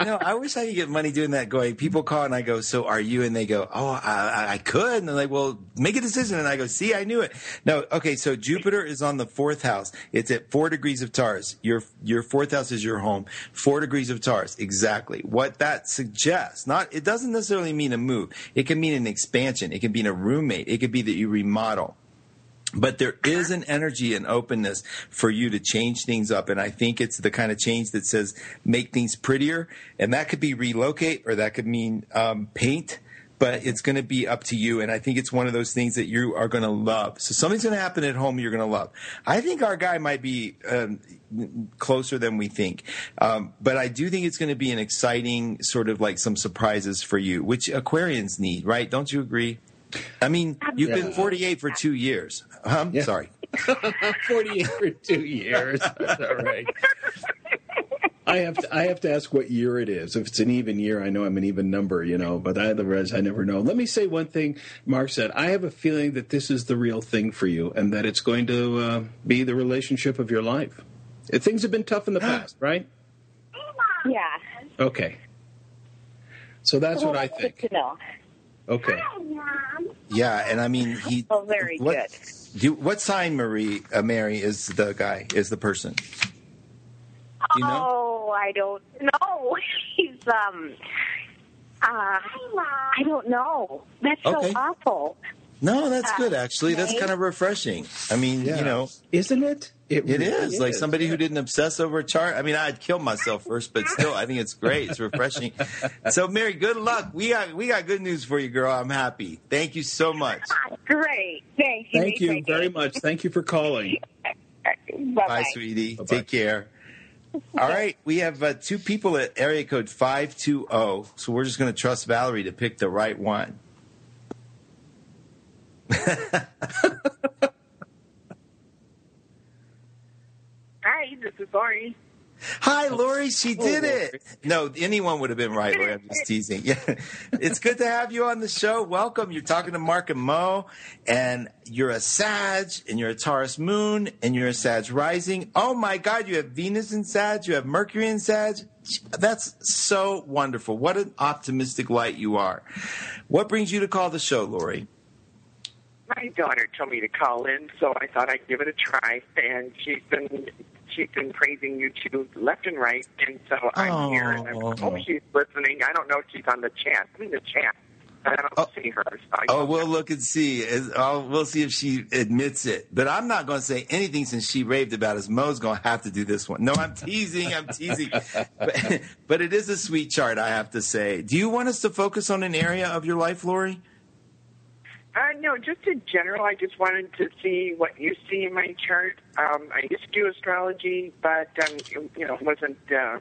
no, I wish I could get money doing that. Going, people call and I go, "So are you?" And they go, "Oh, I, I could." And they're like, "Well, make a decision." And I go, "See, I knew it." No, okay. So Jupiter is on the fourth house. It's at four degrees of Taurus. Your your fourth house is your home. Four degrees of Taurus. Exactly what that suggests. Not. It doesn't necessarily mean a move. It can mean an expansion. It can mean a roommate. It could be that you remodel but there is an energy and openness for you to change things up and i think it's the kind of change that says make things prettier and that could be relocate or that could mean um, paint but it's going to be up to you. And I think it's one of those things that you are going to love. So something's going to happen at home you're going to love. I think our guy might be um, closer than we think, um, but I do think it's going to be an exciting sort of like some surprises for you, which Aquarians need, right? Don't you agree? I mean, you've been 48 for two years. Um, Yeah. Sorry. 48 for two years. That's all right. I have to I have to ask what year it is. If it's an even year, I know I'm an even number, you know, but otherwise I never know. Let me say one thing Mark said. I have a feeling that this is the real thing for you and that it's going to uh, be the relationship of your life. Things have been tough in the past, right? Yeah. Okay. So that's what I think. Good to know. Okay. Yeah, and I mean, he. Oh, very what, good. You, what sign, Marie? Uh, Mary is the guy. Is the person? Do you know? Oh, I don't know. He's um. Uh, I don't know. That's Okay. so awful. No, that's uh, good actually. That's kind of refreshing. I mean, you know, Isn't it? it really is like somebody who didn't obsess over a chart. I mean, I'd kill myself first, but still, I think it's great. It's refreshing. So, Mary, good luck. We got we got good news for you, girl. I'm happy. Thank you so much. Great. Thank you. Thank you very much. Thank you for calling. Bye Bye, bye. sweetie. Bye-bye. Take care. All right, we have uh, two people at area code five two zero. So we're just going to trust Valerie to pick the right one. Hi, this is Lori. Hi, oh, Lori. She oh, did Lori. it. No, anyone would have been right, Lori. I'm just teasing. Yeah. It's good to have you on the show. Welcome. You're talking to Mark and Mo, and you're a Sag, and you're a Taurus moon, and you're a Sag rising. Oh my God, you have Venus in Sag, you have Mercury in Sag. That's so wonderful. What an optimistic light you are. What brings you to call the show, Lori? My daughter told me to call in, so I thought I'd give it a try. And she's been she's been praising you two left and right, and so I'm here. And I Oh. hope she's listening. I don't know if she's on the chat. I'm in the chat. but I don't Oh. see her. So I Oh, we'll look and see. As- oh, we'll see if she admits it. But I'm not going to say anything since she raved about us. Mo's going to have to do this one. No, I'm teasing. I'm teasing. but, but it is a sweet chart, I have to say. Do you want us to focus on an area of your life, Lori? Uh, no, just in general, I just wanted to see what you see in my chart. Um, I used to do astrology, but um, you know, wasn't. Uh,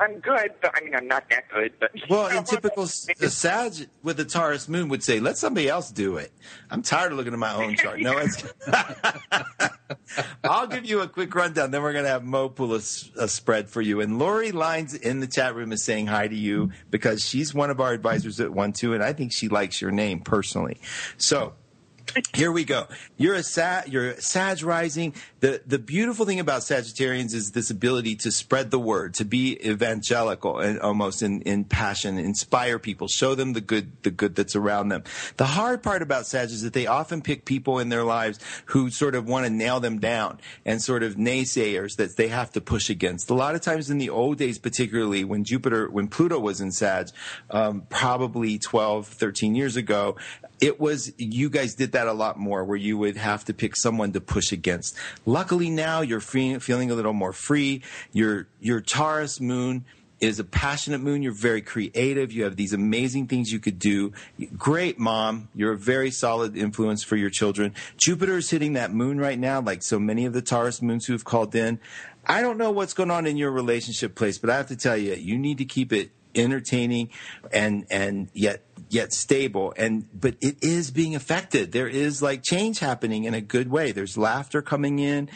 I'm good, but I mean, I'm not that good. But Well, in typical the Sag with the Taurus moon would say, let somebody else do it. I'm tired of looking at my own chart. No, it's. I'll give you a quick rundown. Then we're going to have Mo pull a, a spread for you. And Lori Lines in the chat room is saying hi to you because she's one of our advisors at One Two, and I think she likes your name personally. So here we go. You're a Sag, you're Sag rising. The the beautiful thing about Sagittarians is this ability to spread the word, to be evangelical and almost in, in passion, inspire people, show them the good the good that's around them. The hard part about Sag is that they often pick people in their lives who sort of want to nail them down and sort of naysayers that they have to push against. A lot of times in the old days, particularly when Jupiter, when Pluto was in Sag, um, probably 12, 13 years ago, it was you guys did that a lot more where you would have to pick someone to push against. Luckily now you're free, feeling a little more free. Your your taurus moon is a passionate moon. You're very creative. You have these amazing things you could do. Great mom. You're a very solid influence for your children. Jupiter is hitting that moon right now like so many of the taurus moons who have called in. I don't know what's going on in your relationship place but i have to tell you you need to keep it entertaining and and yet yet stable and but it is being affected there is like change happening in a good way there's laughter coming in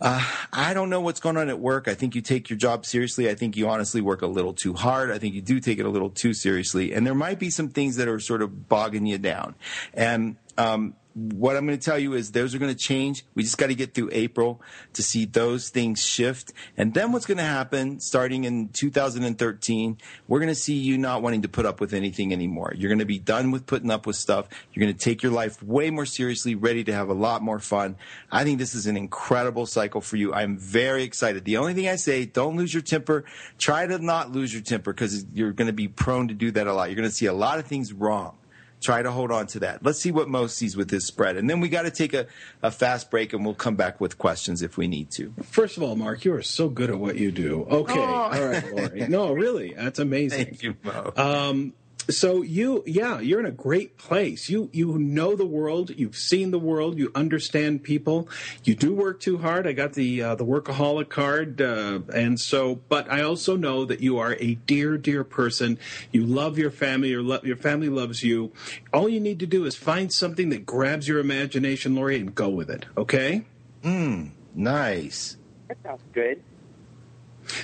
uh, I don't know what's going on at work. I think you take your job seriously. I think you honestly work a little too hard. I think you do take it a little too seriously. And there might be some things that are sort of bogging you down. And um, what I'm going to tell you is those are going to change. We just got to get through April to see those things shift. And then what's going to happen starting in 2013, we're going to see you not wanting to put up with anything anymore. You're going to be done with putting up with stuff. You're going to take your life way more seriously, ready to have a lot more fun. I think this is an incredible cycle for you. I'm very excited. The only thing I say, don't lose your temper. Try to not lose your temper because you're going to be prone to do that a lot. You're going to see a lot of things wrong try to hold on to that. Let's see what Mo sees with his spread. And then we got to take a, a fast break and we'll come back with questions if we need to. First of all, Mark, you are so good at what you do. Okay, Oh. all right, Lori. No, really, that's amazing. Thank you, Mo. Um, So you, yeah, you're in a great place. You you know the world. You've seen the world. You understand people. You do work too hard. I got the uh, the workaholic card, uh, and so. But I also know that you are a dear, dear person. You love your family. Your lo- your family loves you. All you need to do is find something that grabs your imagination, Lori, and go with it. Okay. Mm, nice. That sounds good.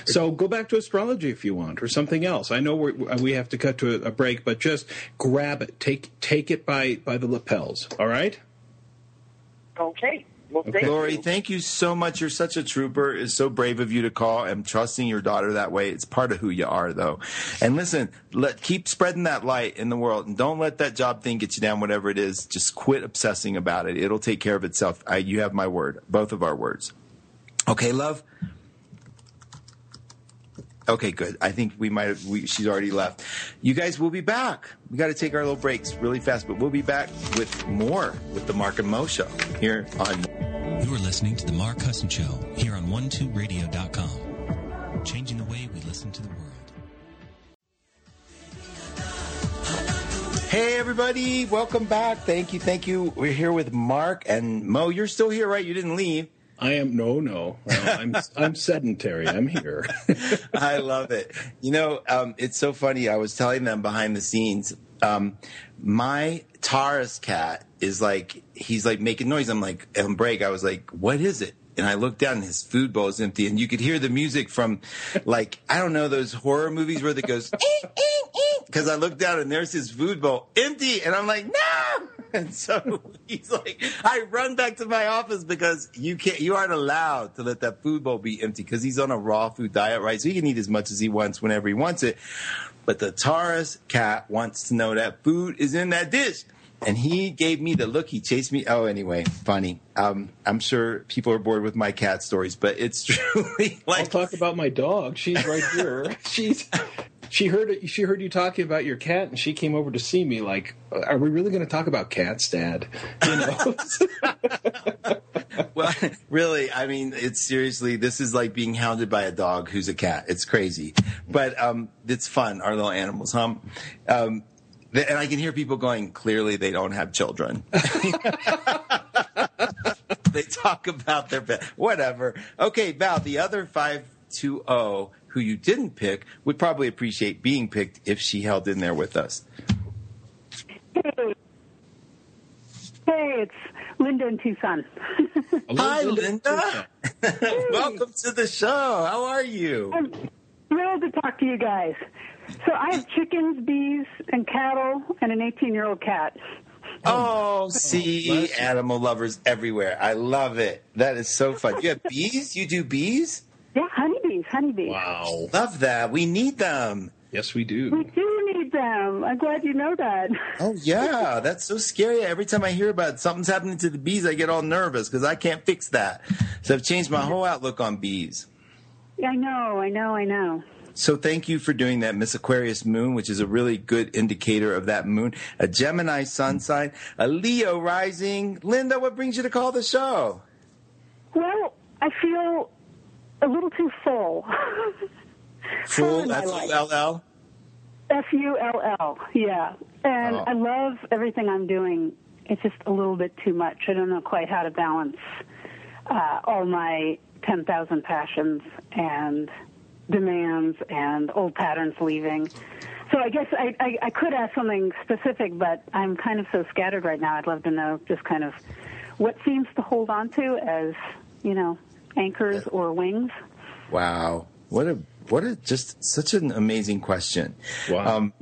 So go back to astrology if you want, or something else. I know we're, we have to cut to a, a break, but just grab it, take take it by by the lapels. All right. Okay. Well, thank Lori, you. thank you so much. You're such a trooper. It's so brave of you to call and trusting your daughter that way. It's part of who you are, though. And listen, let keep spreading that light in the world, and don't let that job thing get you down. Whatever it is, just quit obsessing about it. It'll take care of itself. I, you have my word, both of our words. Okay, love. Okay, good. I think we might have. We, she's already left. You guys, we'll be back. We got to take our little breaks really fast, but we'll be back with more with the Mark and Mo show here on. You're listening to The Mark Husson Show here on 12radio.com. Changing the way we listen to the world. Hey, everybody, welcome back. Thank you, thank you. We're here with Mark and Mo. You're still here, right? You didn't leave. I am no, no. I'm I'm sedentary. I'm here. I love it. You know, um, it's so funny. I was telling them behind the scenes. Um, my Taurus cat is like he's like making noise. I'm like on break. I was like, "What is it?" And I looked down, and his food bowl is empty, and you could hear the music from, like I don't know those horror movies where it goes because I looked down and there's his food bowl empty, and I'm like, "No!" And so he's like, I run back to my office because you can't, you aren't allowed to let that food bowl be empty because he's on a raw food diet, right? So he can eat as much as he wants whenever he wants it. But the Taurus cat wants to know that food is in that dish. And he gave me the look. He chased me. Oh, anyway, funny. Um, I'm sure people are bored with my cat stories, but it's truly I'll like talk about my dog. She's right here. She's she heard she heard you talking about your cat, and she came over to see me. Like, are we really going to talk about cats, Dad? You know. well, really, I mean, it's seriously, this is like being hounded by a dog who's a cat. It's crazy, but um, it's fun. Our little animals, huh? Um, and I can hear people going, clearly they don't have children. they talk about their pet. Whatever. Okay, Val, the other 520 who you didn't pick would probably appreciate being picked if she held in there with us. Hey. Hey, it's Linda in Tucson. Hi, Linda. Welcome to the show. How are you? I'm thrilled to talk to you guys. So I have chickens, bees, and cattle, and an 18-year-old cat. Oh, see, animal lovers everywhere. I love it. That is so fun. You have bees? You do bees? Yeah, honeybees, honeybees. wow. Love that. We need them. Yes, we do. We do. do need them. I'm glad you know that. Oh, yeah. That's so scary. Every time I hear about something's happening to the bees, I get all nervous because I can't fix that. So I've changed my whole outlook on bees. Yeah, I know, I know, I know. So thank you for doing that, Miss Aquarius moon, which is a really good indicator of that moon. A Gemini sun sign, a Leo rising. Linda, what brings you to call the show? Well, I feel a little too full. Full in my F life. U L L. F U L L, yeah. And Oh. I love everything I'm doing. It's just a little bit too much. I don't know quite how to balance uh, all my 10,000 passions and demands and old patterns leaving. So I guess I, I, I could ask something specific, but I'm kind of so scattered right now. I'd love to know just kind of what seems to hold on to as, you know, anchors or wings. Wow. What a what a just such an amazing question. Wow. Um,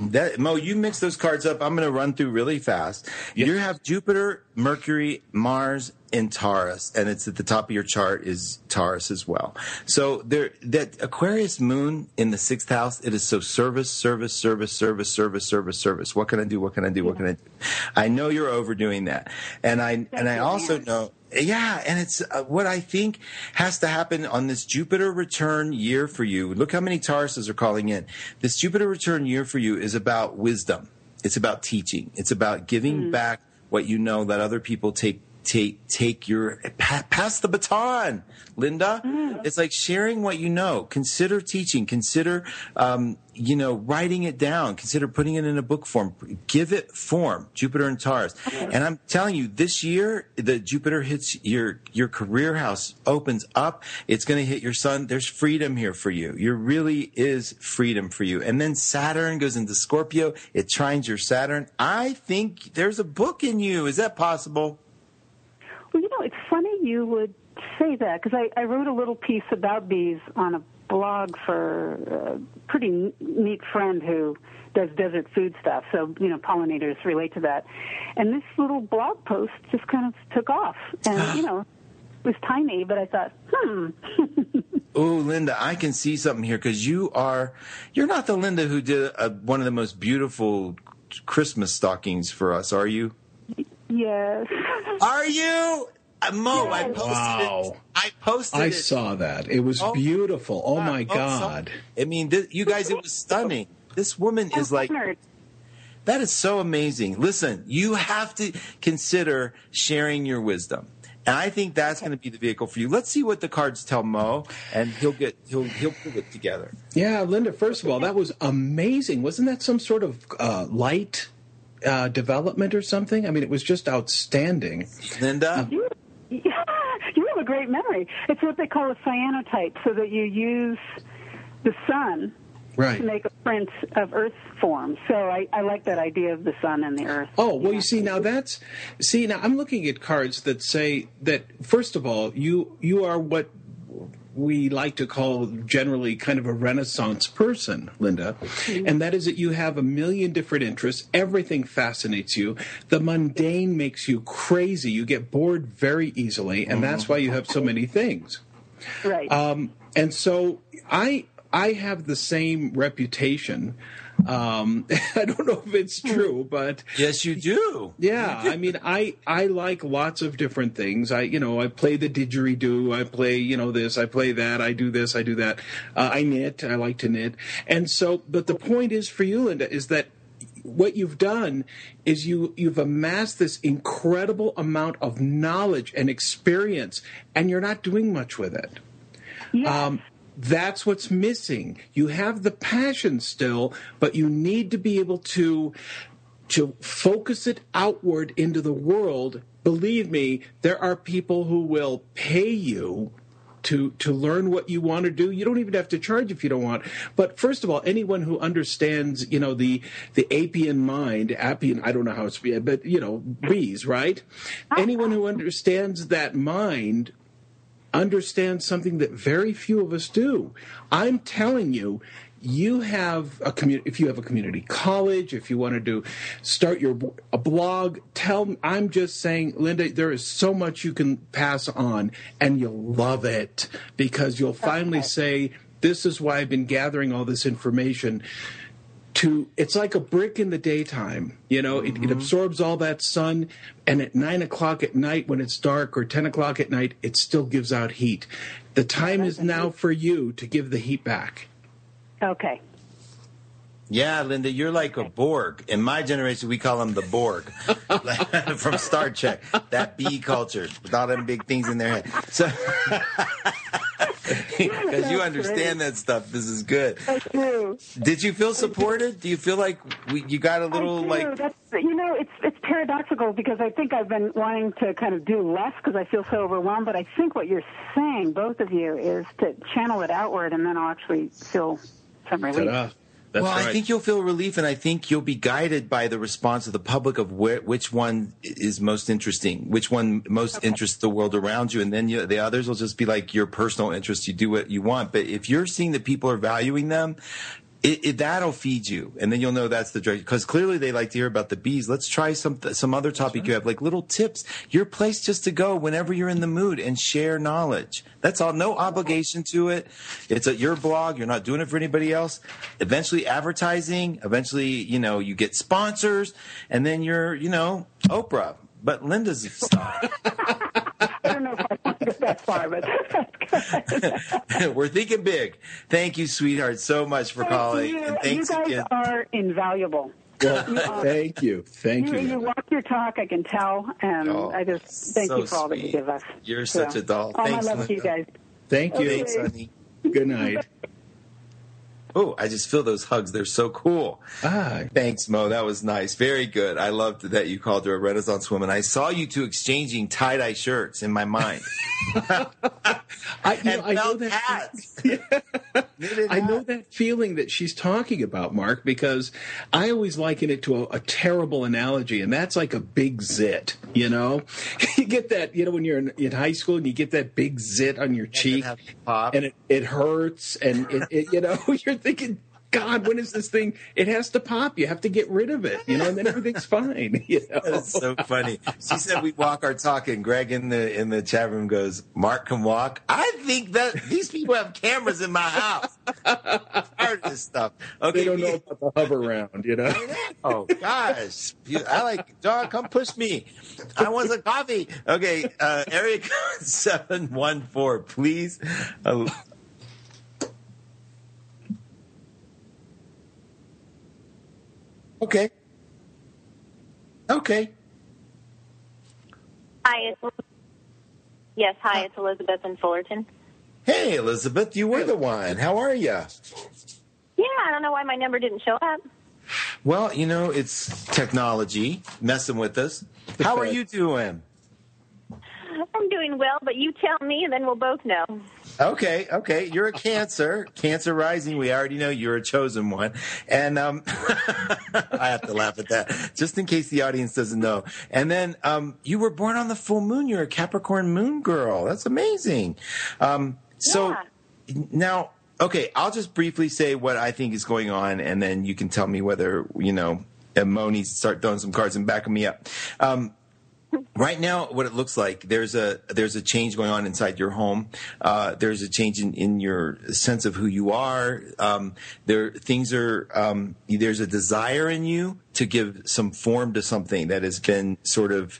that Mo, you mix those cards up. I'm going to run through really fast. Yes. You have Jupiter, Mercury, Mars, and Taurus, and it's at the top of your chart is Taurus as well. So there, that Aquarius Moon in the sixth house, it is so service, service, service, service, service, service, service. What can I do? What can I do? What can I do? I know you're overdoing that, and I and I also man. know. Yeah, and it's uh, what I think has to happen on this Jupiter return year for you. Look how many Tauruses are calling in. This Jupiter return year for you is about wisdom. It's about teaching. It's about giving back what you know that other people take take take your pa- pass the baton, Linda. Mm. It's like sharing what you know. Consider teaching. Consider um, you know writing it down. Consider putting it in a book form. Give it form. Jupiter and Taurus. And I'm telling you, this year the Jupiter hits your your career house opens up. It's going to hit your sun There's freedom here for you. There really is freedom for you. And then Saturn goes into Scorpio. It trines your Saturn. I think there's a book in you. Is that possible? Well, you know, it's funny you would say that because I, I wrote a little piece about bees on a blog for a pretty neat friend who does desert food stuff. So, you know, pollinators relate to that. And this little blog post just kind of took off. And, you know, it was tiny, but I thought, hmm. Oh, Linda, I can see something here because you are, you're not the Linda who did a, one of the most beautiful Christmas stockings for us, are you? yes. Are you? Uh, Mo, I posted Wow. it. I posted I it. saw that. It was Oh. beautiful. Oh Wow. my Oh, so- God. I mean, th- you guys, it was stunning. This woman is like, that is so amazing. Listen, you have to consider sharing your wisdom. And I think that's going to be the vehicle for you. Let's see what the cards tell Mo, and he'll get he'll he'll put it together. Yeah, Linda, first of all, that was amazing. Wasn't that some sort of uh, light uh, development or something? I mean, it was just outstanding. Linda, You, yeah, you have a great memory. It's what they call a cyanotype, so that you use the sun Right. to make a print of Earth form. So I, I like that idea of the sun and the Earth. Oh well, Yeah. you see now that's see now I'm looking at cards that say that first of all you you are what we like to call generally kind of a renaissance person linda. And that is that you have a million different interests. Everything fascinates you. The mundane makes you crazy. You get bored very easily and that's why you have so many things. Right. um, and so I I have the same reputation. Um, I don't know if it's true, but yes, you do. yeah, I mean, I I like lots of different things. I you know I play the didgeridoo. I play you know this. I play that. I do this. I do that. Uh, I knit. I like to knit. And so, but the point is for you, Linda, is that what you've done is you you've amassed this incredible amount of knowledge and experience, and you're not doing much with it. yes. Um, that's what's missing. You have the passion still, but you need to be able to to focus it outward into the world. Believe me, there are people who will pay you to to learn what you want to do. You don't even have to charge if you don't want. But first of all, anyone who understands, you know, the the apian mind, apian, I don't know how it's but you know, bees, right? Uh-huh. Anyone who understands that mind understand something that very few of us do. I'm telling you, you have a community. If you have a community college, if you want to do start your a blog, tell. I'm just saying, Linda, there is so much you can pass on, and you'll love it because you'll finally say, "This is why I've been gathering all this information." To it's like a brick in the daytime you know it, it mm-hmm. absorbs all that sun and at nine o'clock at night when it's dark or ten o'clock at night it still gives out heat the time is now for you to give the heat back okay. Yeah, Linda, you're like a Borg. In my generation, we call them the Borg from Star Trek. That bee culture with all them big things in their head. So, because you understand that stuff, this is good. I do. Did you feel supported? Do you feel like we, you got a little like? That's, you know, it's it's paradoxical because I think I've been wanting to kind of do less because I feel so overwhelmed. But I think what you're saying, both of you, is to channel it outward, and then I'll actually feel some relief. Ta-da. That's well, right. I think you'll feel relief, and I think you'll be guided by the response of the public of where, which one is most interesting, which one most interests the world around you, and then you, the others will just be like your personal interest. You do what you want, but if you're seeing that people are valuing them. It, it, that'll feed you, and then you'll know that's the direction. Because clearly they like to hear about the bees. Let's try some some other topic you have, like little tips. Your place just to go whenever you're in the mood and share knowledge. That's all. No obligation to it. It's a, your blog. You're not doing it for anybody else. Eventually, advertising. Eventually, you know, you get sponsors, and then you're, you know, Oprah. But Linda's style. I don't know if I want to go that far, but that's good. We're thinking big. Thank you, sweetheart, so much for calling. you, and you guys again. are invaluable. Well, thank you, thank You, you. you walk your talk, I can tell, and Oh, I just thank so you for all that you give us. You're So, such a doll. All Thanks, my love to you guys. Thank you. Thanks, honey. Good night. Oh, I just feel those hugs. They're so cool. Ah, Thanks, Mo. That was nice. Very good. I loved that you called her a Renaissance woman. I saw you two exchanging tie dye shirts in my mind. I, know, I know that. hats. I know that feeling that she's talking about, Mark, because I always liken it to a, a terrible analogy, and that's like a big zit. You know, you get that. You know, when you're in, in high school and you get that big zit on your cheek, and it, it hurts, and it, it, you know, you're thinking. God, when is this thing? It has to pop. You have to get rid of it, you know, and then everything's fine. You know? That's so funny. She said we walk our talk, and Greg in the in the chat room goes, "Mark can walk." I think that these people have cameras in my house. Tired of this stuff. Okay, They don't know about the hover round, you know. Oh gosh, I like dog. Come push me. I want some coffee. Okay, uh, area code seven one four, please. Uh, okay. Okay. Hi, it's yes. Hi, it's Elizabeth in Fullerton. Hey, Elizabeth, you were the one. How are you? Yeah, I don't know why my number didn't show up. Well, you know, it's technology messing with us. How are you doing? I'm doing well, but you tell me, and then we'll both know. Okay, okay. You're a Cancer, Cancer rising. We already know you're a chosen one, and um, I have to laugh at that just in case the audience doesn't know. And then um, you were born on the full moon. You're a Capricorn moon girl. That's amazing. Um, so Yeah. now, okay, I'll just briefly say what I think is going on, and then you can tell me whether you know. Mo needs to start throwing some cards and backing me up. Um, right now what it looks like there's a there's a change going on inside your home. Uh, there's a change in, in your sense of who you are. Um, there things are um, there's a desire in you to give some form to something that has been sort of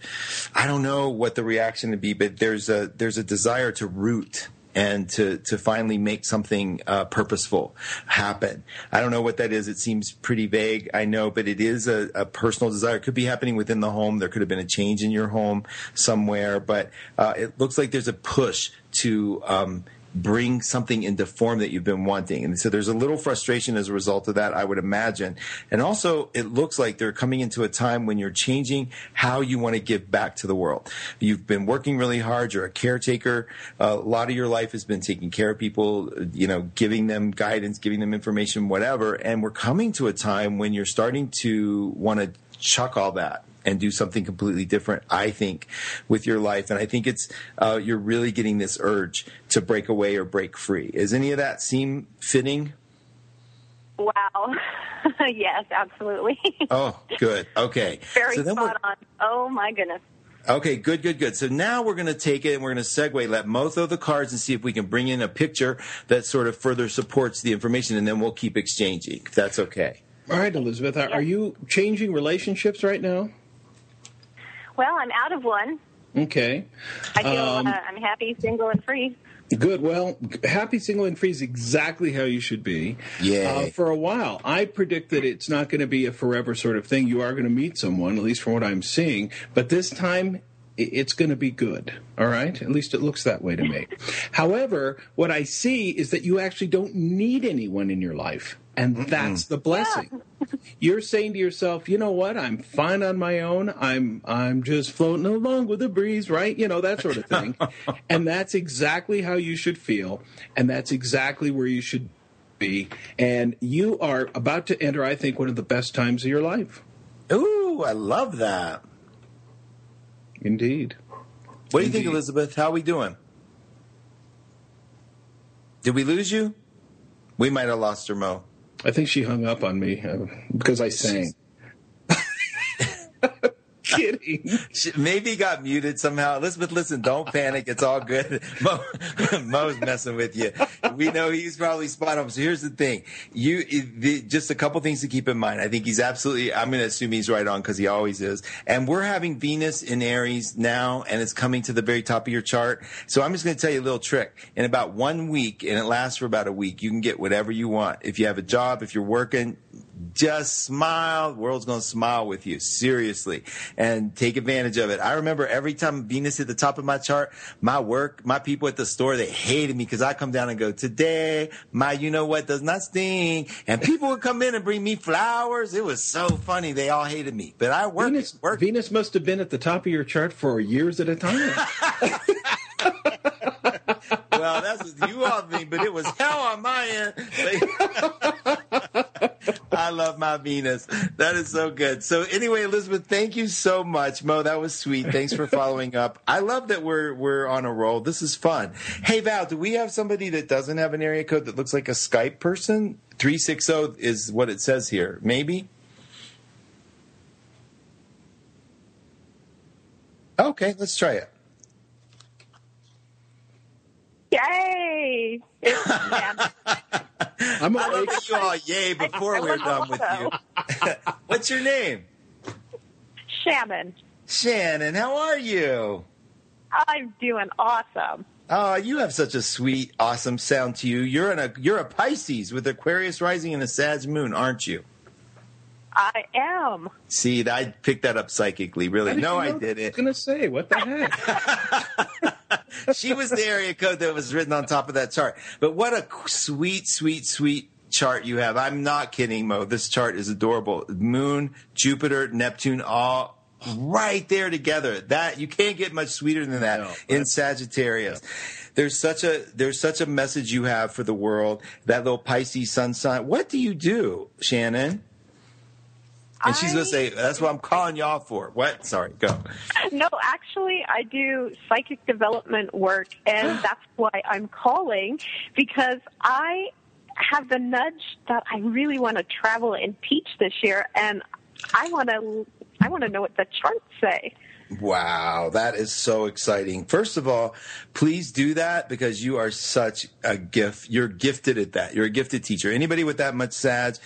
i don't know what the reaction would be but there's a there's a desire to root and to to finally make something uh, purposeful happen. I don't know what that is. It seems pretty vague. I know, but it is a, a personal desire. It could be happening within the home. There could have been a change in your home somewhere, but uh, it looks like there's a push to. Um, bring something into form that you've been wanting. And so there's a little frustration as a result of that, I would imagine. And also, it looks like they're coming into a time when you're changing how you want to give back to the world. You've been working really hard. You're a caretaker. a lot of your life has been taking care of people, you know, giving them guidance, giving them information, whatever. And we're coming to a time when you're starting to want to chuck all that and do something completely different. I think with your life, and I think it's uh, you're really getting this urge to break away or break free. Is any of that seem fitting? Wow. yes, absolutely. Oh, good. Okay. Very so then spot on. Oh my goodness. Okay, good, good, good. So now we're going to take it and we're going to segue, let Mo throw the cards and see if we can bring in a picture that sort of further supports the information, and then we'll keep exchanging, if that's okay. All right, Elizabeth, are, are you changing relationships right now? Well, I'm out of one. Okay. I feel Um, uh, I'm happy, single, and free. Good. Well, happy, single, and free is exactly how you should be. Yeah. Uh, for a while, I predict that it's not going to be a forever sort of thing. You are going to meet someone, at least from what I'm seeing. But this time, i- it's going to be good. All right? At least it looks that way to me. However, what I see is that you actually don't need anyone in your life. And that's the blessing. You're saying to yourself, you know what? I'm fine on my own. I'm I'm just floating along with the breeze, right? You know, that sort of thing. and that's exactly how you should feel. And that's exactly where you should be. And you are about to enter, I think, one of the best times of your life. Ooh, I love that. Indeed. What do you think, Elizabeth? How are we doing? Did we lose you? We might have lost her, Mo. I think she hung up on me uh, because I sang. Kidding. Maybe got muted somehow. Elizabeth, listen, don't panic. It's all good. Mo, Mo's messing with you. We know he's probably spot on. So here's the thing. You, the, just a couple things to keep in mind. I think he's absolutely, I'm going to assume he's right on because he always is. And we're having Venus in Aries now and it's coming to the very top of your chart. So I'm just going to tell you a little trick. In about one week, and it lasts for about a week, you can get whatever you want. If you have a job, if you're working, just smile. The world's going to smile with you, seriously, and take advantage of it. I remember every time Venus hit the top of my chart, my work, my people at the store, they hated me because I come down and go, today, my you know what does not sting. And people would come in and bring me flowers. It was so funny. They all hated me, but I worked. Venus, worked. Venus must have been at the top of your chart for years at a time. well, that's what you all me, but it was hell on my end. I love my Venus. That is so good. So anyway, Elizabeth, thank you so much, Mo. That was sweet. Thanks for following up. I love that we're we're on a roll. This is fun. Hey Val, do we have somebody that doesn't have an area code that looks like a Skype person? Three six zero is what it says here. Maybe. Okay, let's try it. Yay! It's, yeah. I'm I love awake. that you all yay before I we're love done with you. What's your name? Shannon, Shannon, how are you? I'm doing awesome. Oh, you have such a sweet, awesome sound to you. You're in a you're a Pisces with Aquarius rising and a Sag moon, aren't you? I am. See, I picked that up psychically. Really? No, you I know what did I was it. going to say, what the heck? She was the area code that was written on top of that chart. But what a sweet, sweet, sweet chart you have. I'm not kidding, Mo. This chart is adorable. Moon, Jupiter, Neptune, all right there together. That you can't get much sweeter than that No, in Sagittarius. There's such a there's such a message you have for the world. That little Pisces sun sign. What do you do, Shannon? And she's gonna say, "That's what I'm calling y'all for." What? Sorry, go. No, actually, I do psychic development work, and that's why I'm calling because I have the nudge that I really want to travel and teach this year, and I want to. I want to know what the charts say. Wow, that is so exciting. First of all, please do that because you are such a gift. You're gifted at that. You're a gifted teacher. Anybody with that much Sag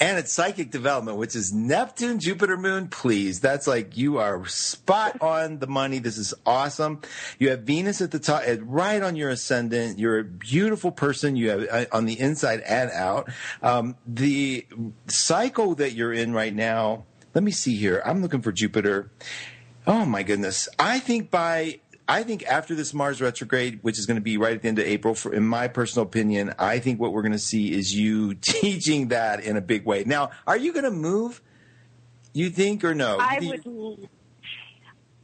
and it's psychic development, which is Neptune, Jupiter, Moon, please. That's like you are spot on the money. This is awesome. You have Venus at the top, right on your ascendant. You're a beautiful person. You have uh, on the inside and out. Um, the cycle that you're in right now, let me see here. I'm looking for Jupiter. Oh my goodness! I think by I think after this Mars retrograde, which is going to be right at the end of April, for, in my personal opinion, I think what we're going to see is you teaching that in a big way. Now, are you going to move? You think or no? I think- would.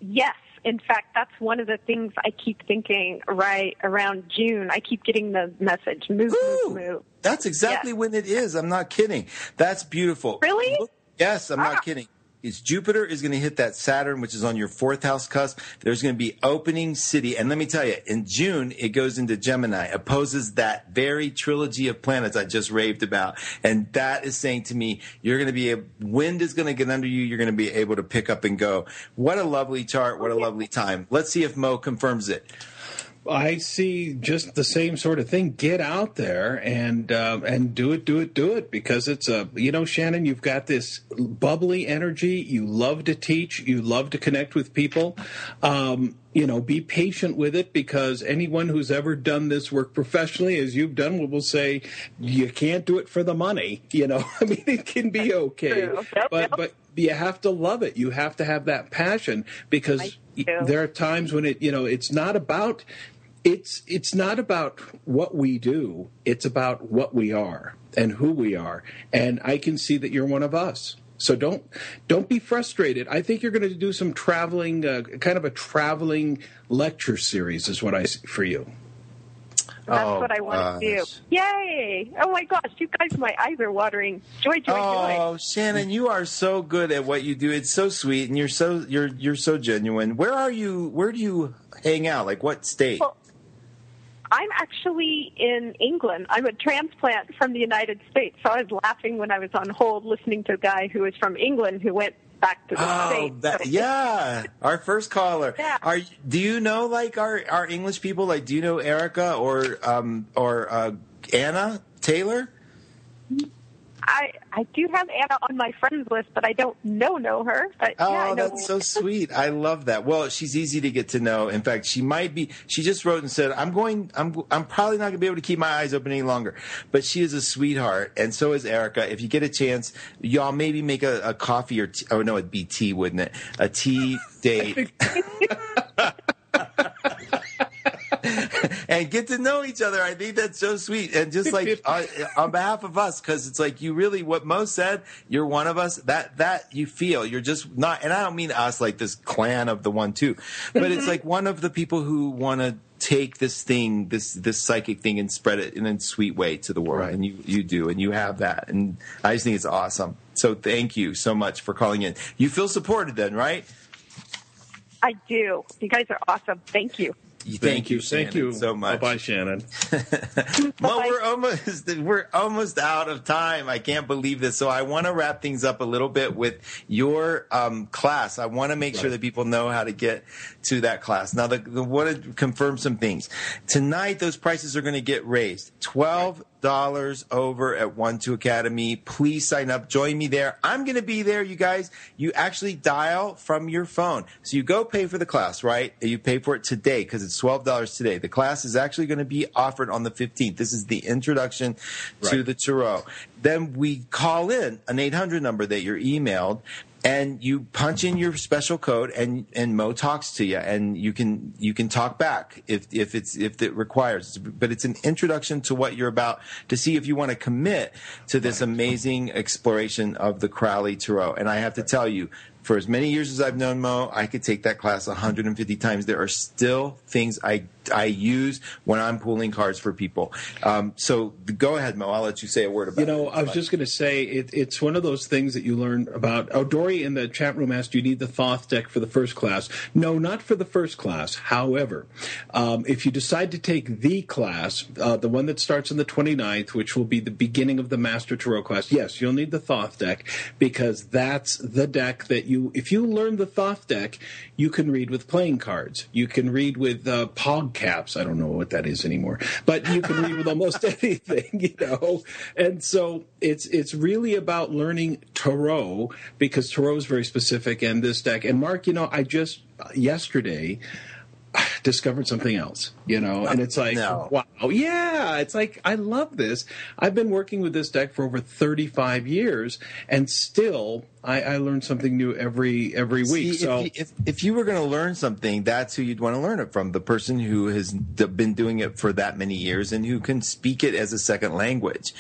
Yes. In fact, that's one of the things I keep thinking right around June. I keep getting the message move, Ooh, move, move. That's exactly Yes. when it is. I'm not kidding. That's beautiful. Really? Yes, I'm Ah. not kidding. It's Jupiter is going to hit that Saturn, which is on your fourth house cusp. There's going to be opening city. And let me tell you, in June, it goes into Gemini, opposes that very trilogy of planets I just raved about. And that is saying to me, you're going to be, a, wind is going to get under you. You're going to be able to pick up and go. What a lovely chart. What a lovely time. Let's see if Mo confirms it. I see just the same sort of thing. Get out there and um, and do it, do it, do it. Because it's a you know, Shannon, you've got this bubbly energy. You love to teach. You love to connect with people. Um, you know, be patient with it because anyone who's ever done this work professionally, as you've done, will, will say you can't do it for the money. You know, I mean, it can be okay, Yep, but yep. but you have to love it. You have to have that passion because there are times when it you know it's not about it's it's not about what we do it's about what we are and who we are and i can see that you're one of us so don't don't be frustrated i think you're going to do some traveling uh, kind of a traveling lecture series is what i see for you That's Oh, what I want to do. Yay! Oh my gosh, you guys, my eyes are watering. Joy, joy, Oh, joy. Oh, Shannon, you are so good at what you do. It's so sweet, and you're so you're you're so genuine. Where are you? Where do you hang out? Like what state? Well, I'm actually in England. I'm a transplant from the United States. So I was laughing when I was on hold listening to a guy who was from England who went back to the Oh, States. that, yeah, our first caller. Yeah. Are do you know like our our English people? Like, do you know Erica or um or uh, Anna Taylor? I I do have Anna on my friends list, but I don't know know her. But Oh, yeah, I oh, know that's so sweet. I love that. Well, she's easy to get to know. In fact, she might be. She just wrote and said, "I'm going. I'm. I'm probably not going to be able to keep my eyes open any longer." But she is a sweetheart, and so is Erica. If you get a chance, y'all maybe make a, a coffee or tea, oh no, it'd be tea, wouldn't it? A tea date. and get to know each other. I think that's so sweet. And just like uh, on behalf of us, because it's like you really, what Mo said, you're one of us. That that you feel. You're just not. And I don't mean us like this clan of the one two, but it's like one of the people who want to take this thing, this this psychic thing, and spread it in a sweet way to the world. And you you do, and you have that. And I just think it's awesome. So thank you so much for calling in. You feel supported then, right? I do. You guys are awesome. Thank you. Thank, you, thank you so much. Bye, Shannon. Well, we're almost we're almost out of time. I can't believe this. So I want to wrap things up a little bit with your um, class. I want to make sure that people know how to get to that class. Now, the, the want to confirm some things. Tonight, those prices are going to get raised. Twelve dollars over at One Two Academy. Please sign up. Join me there. I'm going to be there, you guys. You actually dial from your phone. So you go pay for the class, right? You pay for it today because it's twelve dollars today. The class is actually going to be offered on the 15th. This is the introduction to the tarot. Then we call in an 800 number that you're emailed and you punch in your special code and and Mo talks to you and you can you can talk back if if it's if it requires. But it's an introduction to what you're about to see if you want to commit to this amazing exploration of the Crowley Tarot. And I have to tell you for as many years as I've known Mo, I could take that class 150 times. There are still things I I use when I'm pulling cards for people. Um, so go ahead, Mo. I'll let you say a word about You know, it. I was just going to say it, it's one of those things that you learn about. Oh, Dory in the chat room asked, "Do you need the Thoth deck for the first class?" No, not for the first class. However, um, if you decide to take the class, uh, the one that starts on the 29th, which will be the beginning of the Master Tarot class, yes, you'll need the Thoth deck because that's the deck that you. If you learn the Thoth deck, you can read with playing cards. You can read with uh, pog caps. I don't know what that is anymore, but you can read with almost anything, you know. And so it's it's really about learning tarot because tarot is very specific, and this deck. And Mark, you know, I just uh, yesterday discovered something else, you know, and it's like, No. wow, yeah, it's like I love this. I've been working with this deck for over 35 years, and still I, I learn something new every every week. See, so if, you, if, if you were going to learn something, that's who you'd want to learn it from. The person who has d- been doing it for that many years and who can speak it as a second language.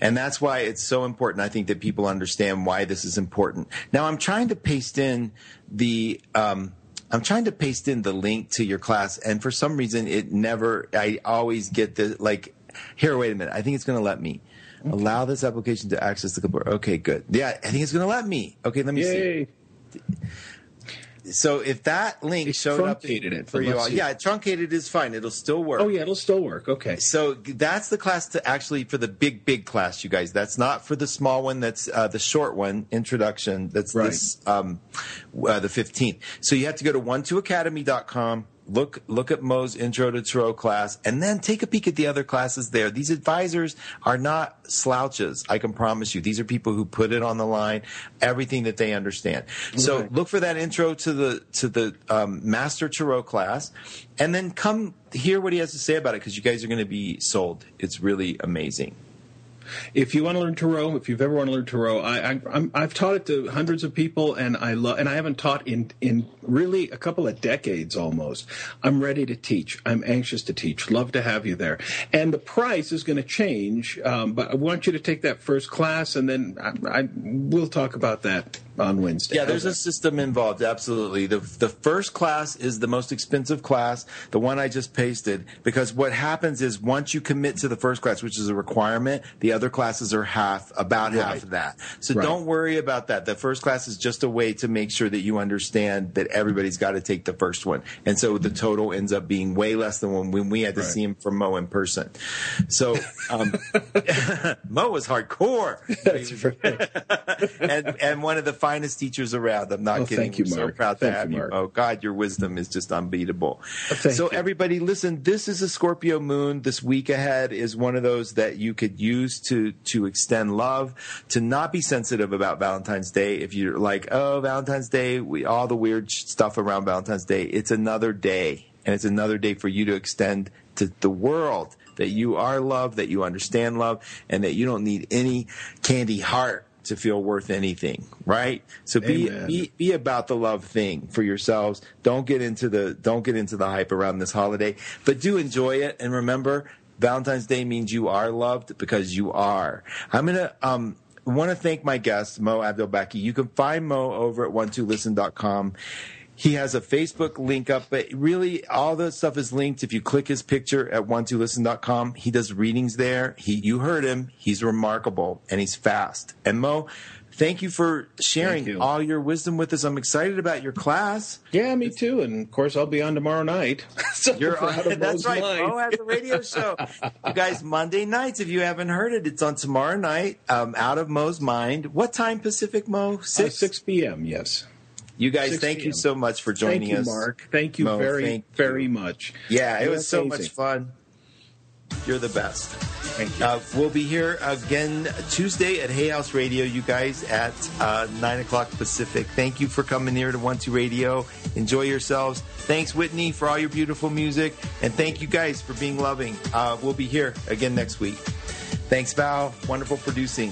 And that's why it's so important. I think that people understand why this is important. Now, I'm trying to paste in the. Um, I'm trying to paste in the link to your class, and for some reason, it never. I always get the like. Here, wait a minute. I think it's going to let me. Allow this application to access the clipboard. Okay, good. Yeah, I think it's going to let me. Okay, let me see yay. So if that link showed up truncated it, for you all, yeah, truncated is fine. It'll still work. Oh yeah, it'll still work. Okay. So that's the class to actually for the big big class, you guys. That's not for the small one. That's uh, the short one, introduction. That's Right. this um, uh, the fifteenth. So you have to go to one two academy.com. Look look at Mo's intro to tarot class, and then take a peek at the other classes there. These advisors are not slouches. I can promise you. These are people who put it on the line, everything that they understand. So look for that intro to the to the um, master tarot class, and then come hear what he has to say about it because you guys are going to be sold. It's really amazing. If you want to learn tarot, if you've ever want to learn tarot, I, I, I'm, I've taught it to hundreds of people, and I love. And I haven't taught in in really a couple of decades almost. I'm ready to teach. I'm anxious to teach. Love to have you there. And the price is going to change, um, but I want you to take that first class, and then I, I we'll talk about that on Wednesday. Yeah, there's a system involved. Absolutely. The the first class is the most expensive class, the one I just pasted, because what happens is once you commit to the first class, which is a requirement, the other classes are half, about half of that. So Right. don't worry about that. The first class is just a way to make sure that you understand that everybody's got to take the first one, and so the total ends up being way less than when, when we had to Right. see him from Mo in person. So um, Mo was hardcore. That's and and one of the finest teachers around. I'm not Oh, kidding. thank you, We're so Mark. proud to have you, you. Oh God, your wisdom is just unbeatable. Oh, thank so you. everybody, listen. This is a Scorpio moon. This week ahead is one of those that you could use to to extend love, to not be sensitive about Valentine's Day. If you're like, oh, Valentine's Day, we all the weird stuff around Valentine's Day. It's another day, and it's another day for you to extend to the world that you are loved, that you understand love, and that you don't need any candy heart to feel worth anything, right? So be, be be about the love thing for yourselves. Don't get into the don't get into the hype around this holiday, but do enjoy it and remember Valentine's Day means you are loved because you are. I'm to um want to thank my guest Mo Abdelbaki. You can find Mo over at 12listen.com. He has a Facebook link up, but really all the stuff is linked. If you click his picture at 12listen.com, he does readings there. He, you heard him. He's remarkable and he's fast. And Mo, thank you for sharing you. all your wisdom with us. I'm excited about your class. Yeah, me too. And of course, I'll be on tomorrow night. so You're on, of that's Mo's right. mind. Mo has a radio show. you guys, Monday nights, if you haven't heard it, it's on tomorrow night, um, out of Mo's mind. What time Pacific, Mo? Uh, 6? 6 p.m. Yes. You guys, thank you so much for joining Thank you, us. Mark. Thank you Mo, very, thank you. very much. Yeah, it You're was so amazing. much fun. You're the best. Thank you. Uh, we'll be here again Tuesday at Hay House Radio, you guys, at uh, 9 o'clock Pacific. Thank you for coming here to One Two Radio. Enjoy yourselves. Thanks, Whitney, for all your beautiful music. And thank you guys for being loving. Uh, we'll be here again next week. Thanks, Val. Wonderful producing.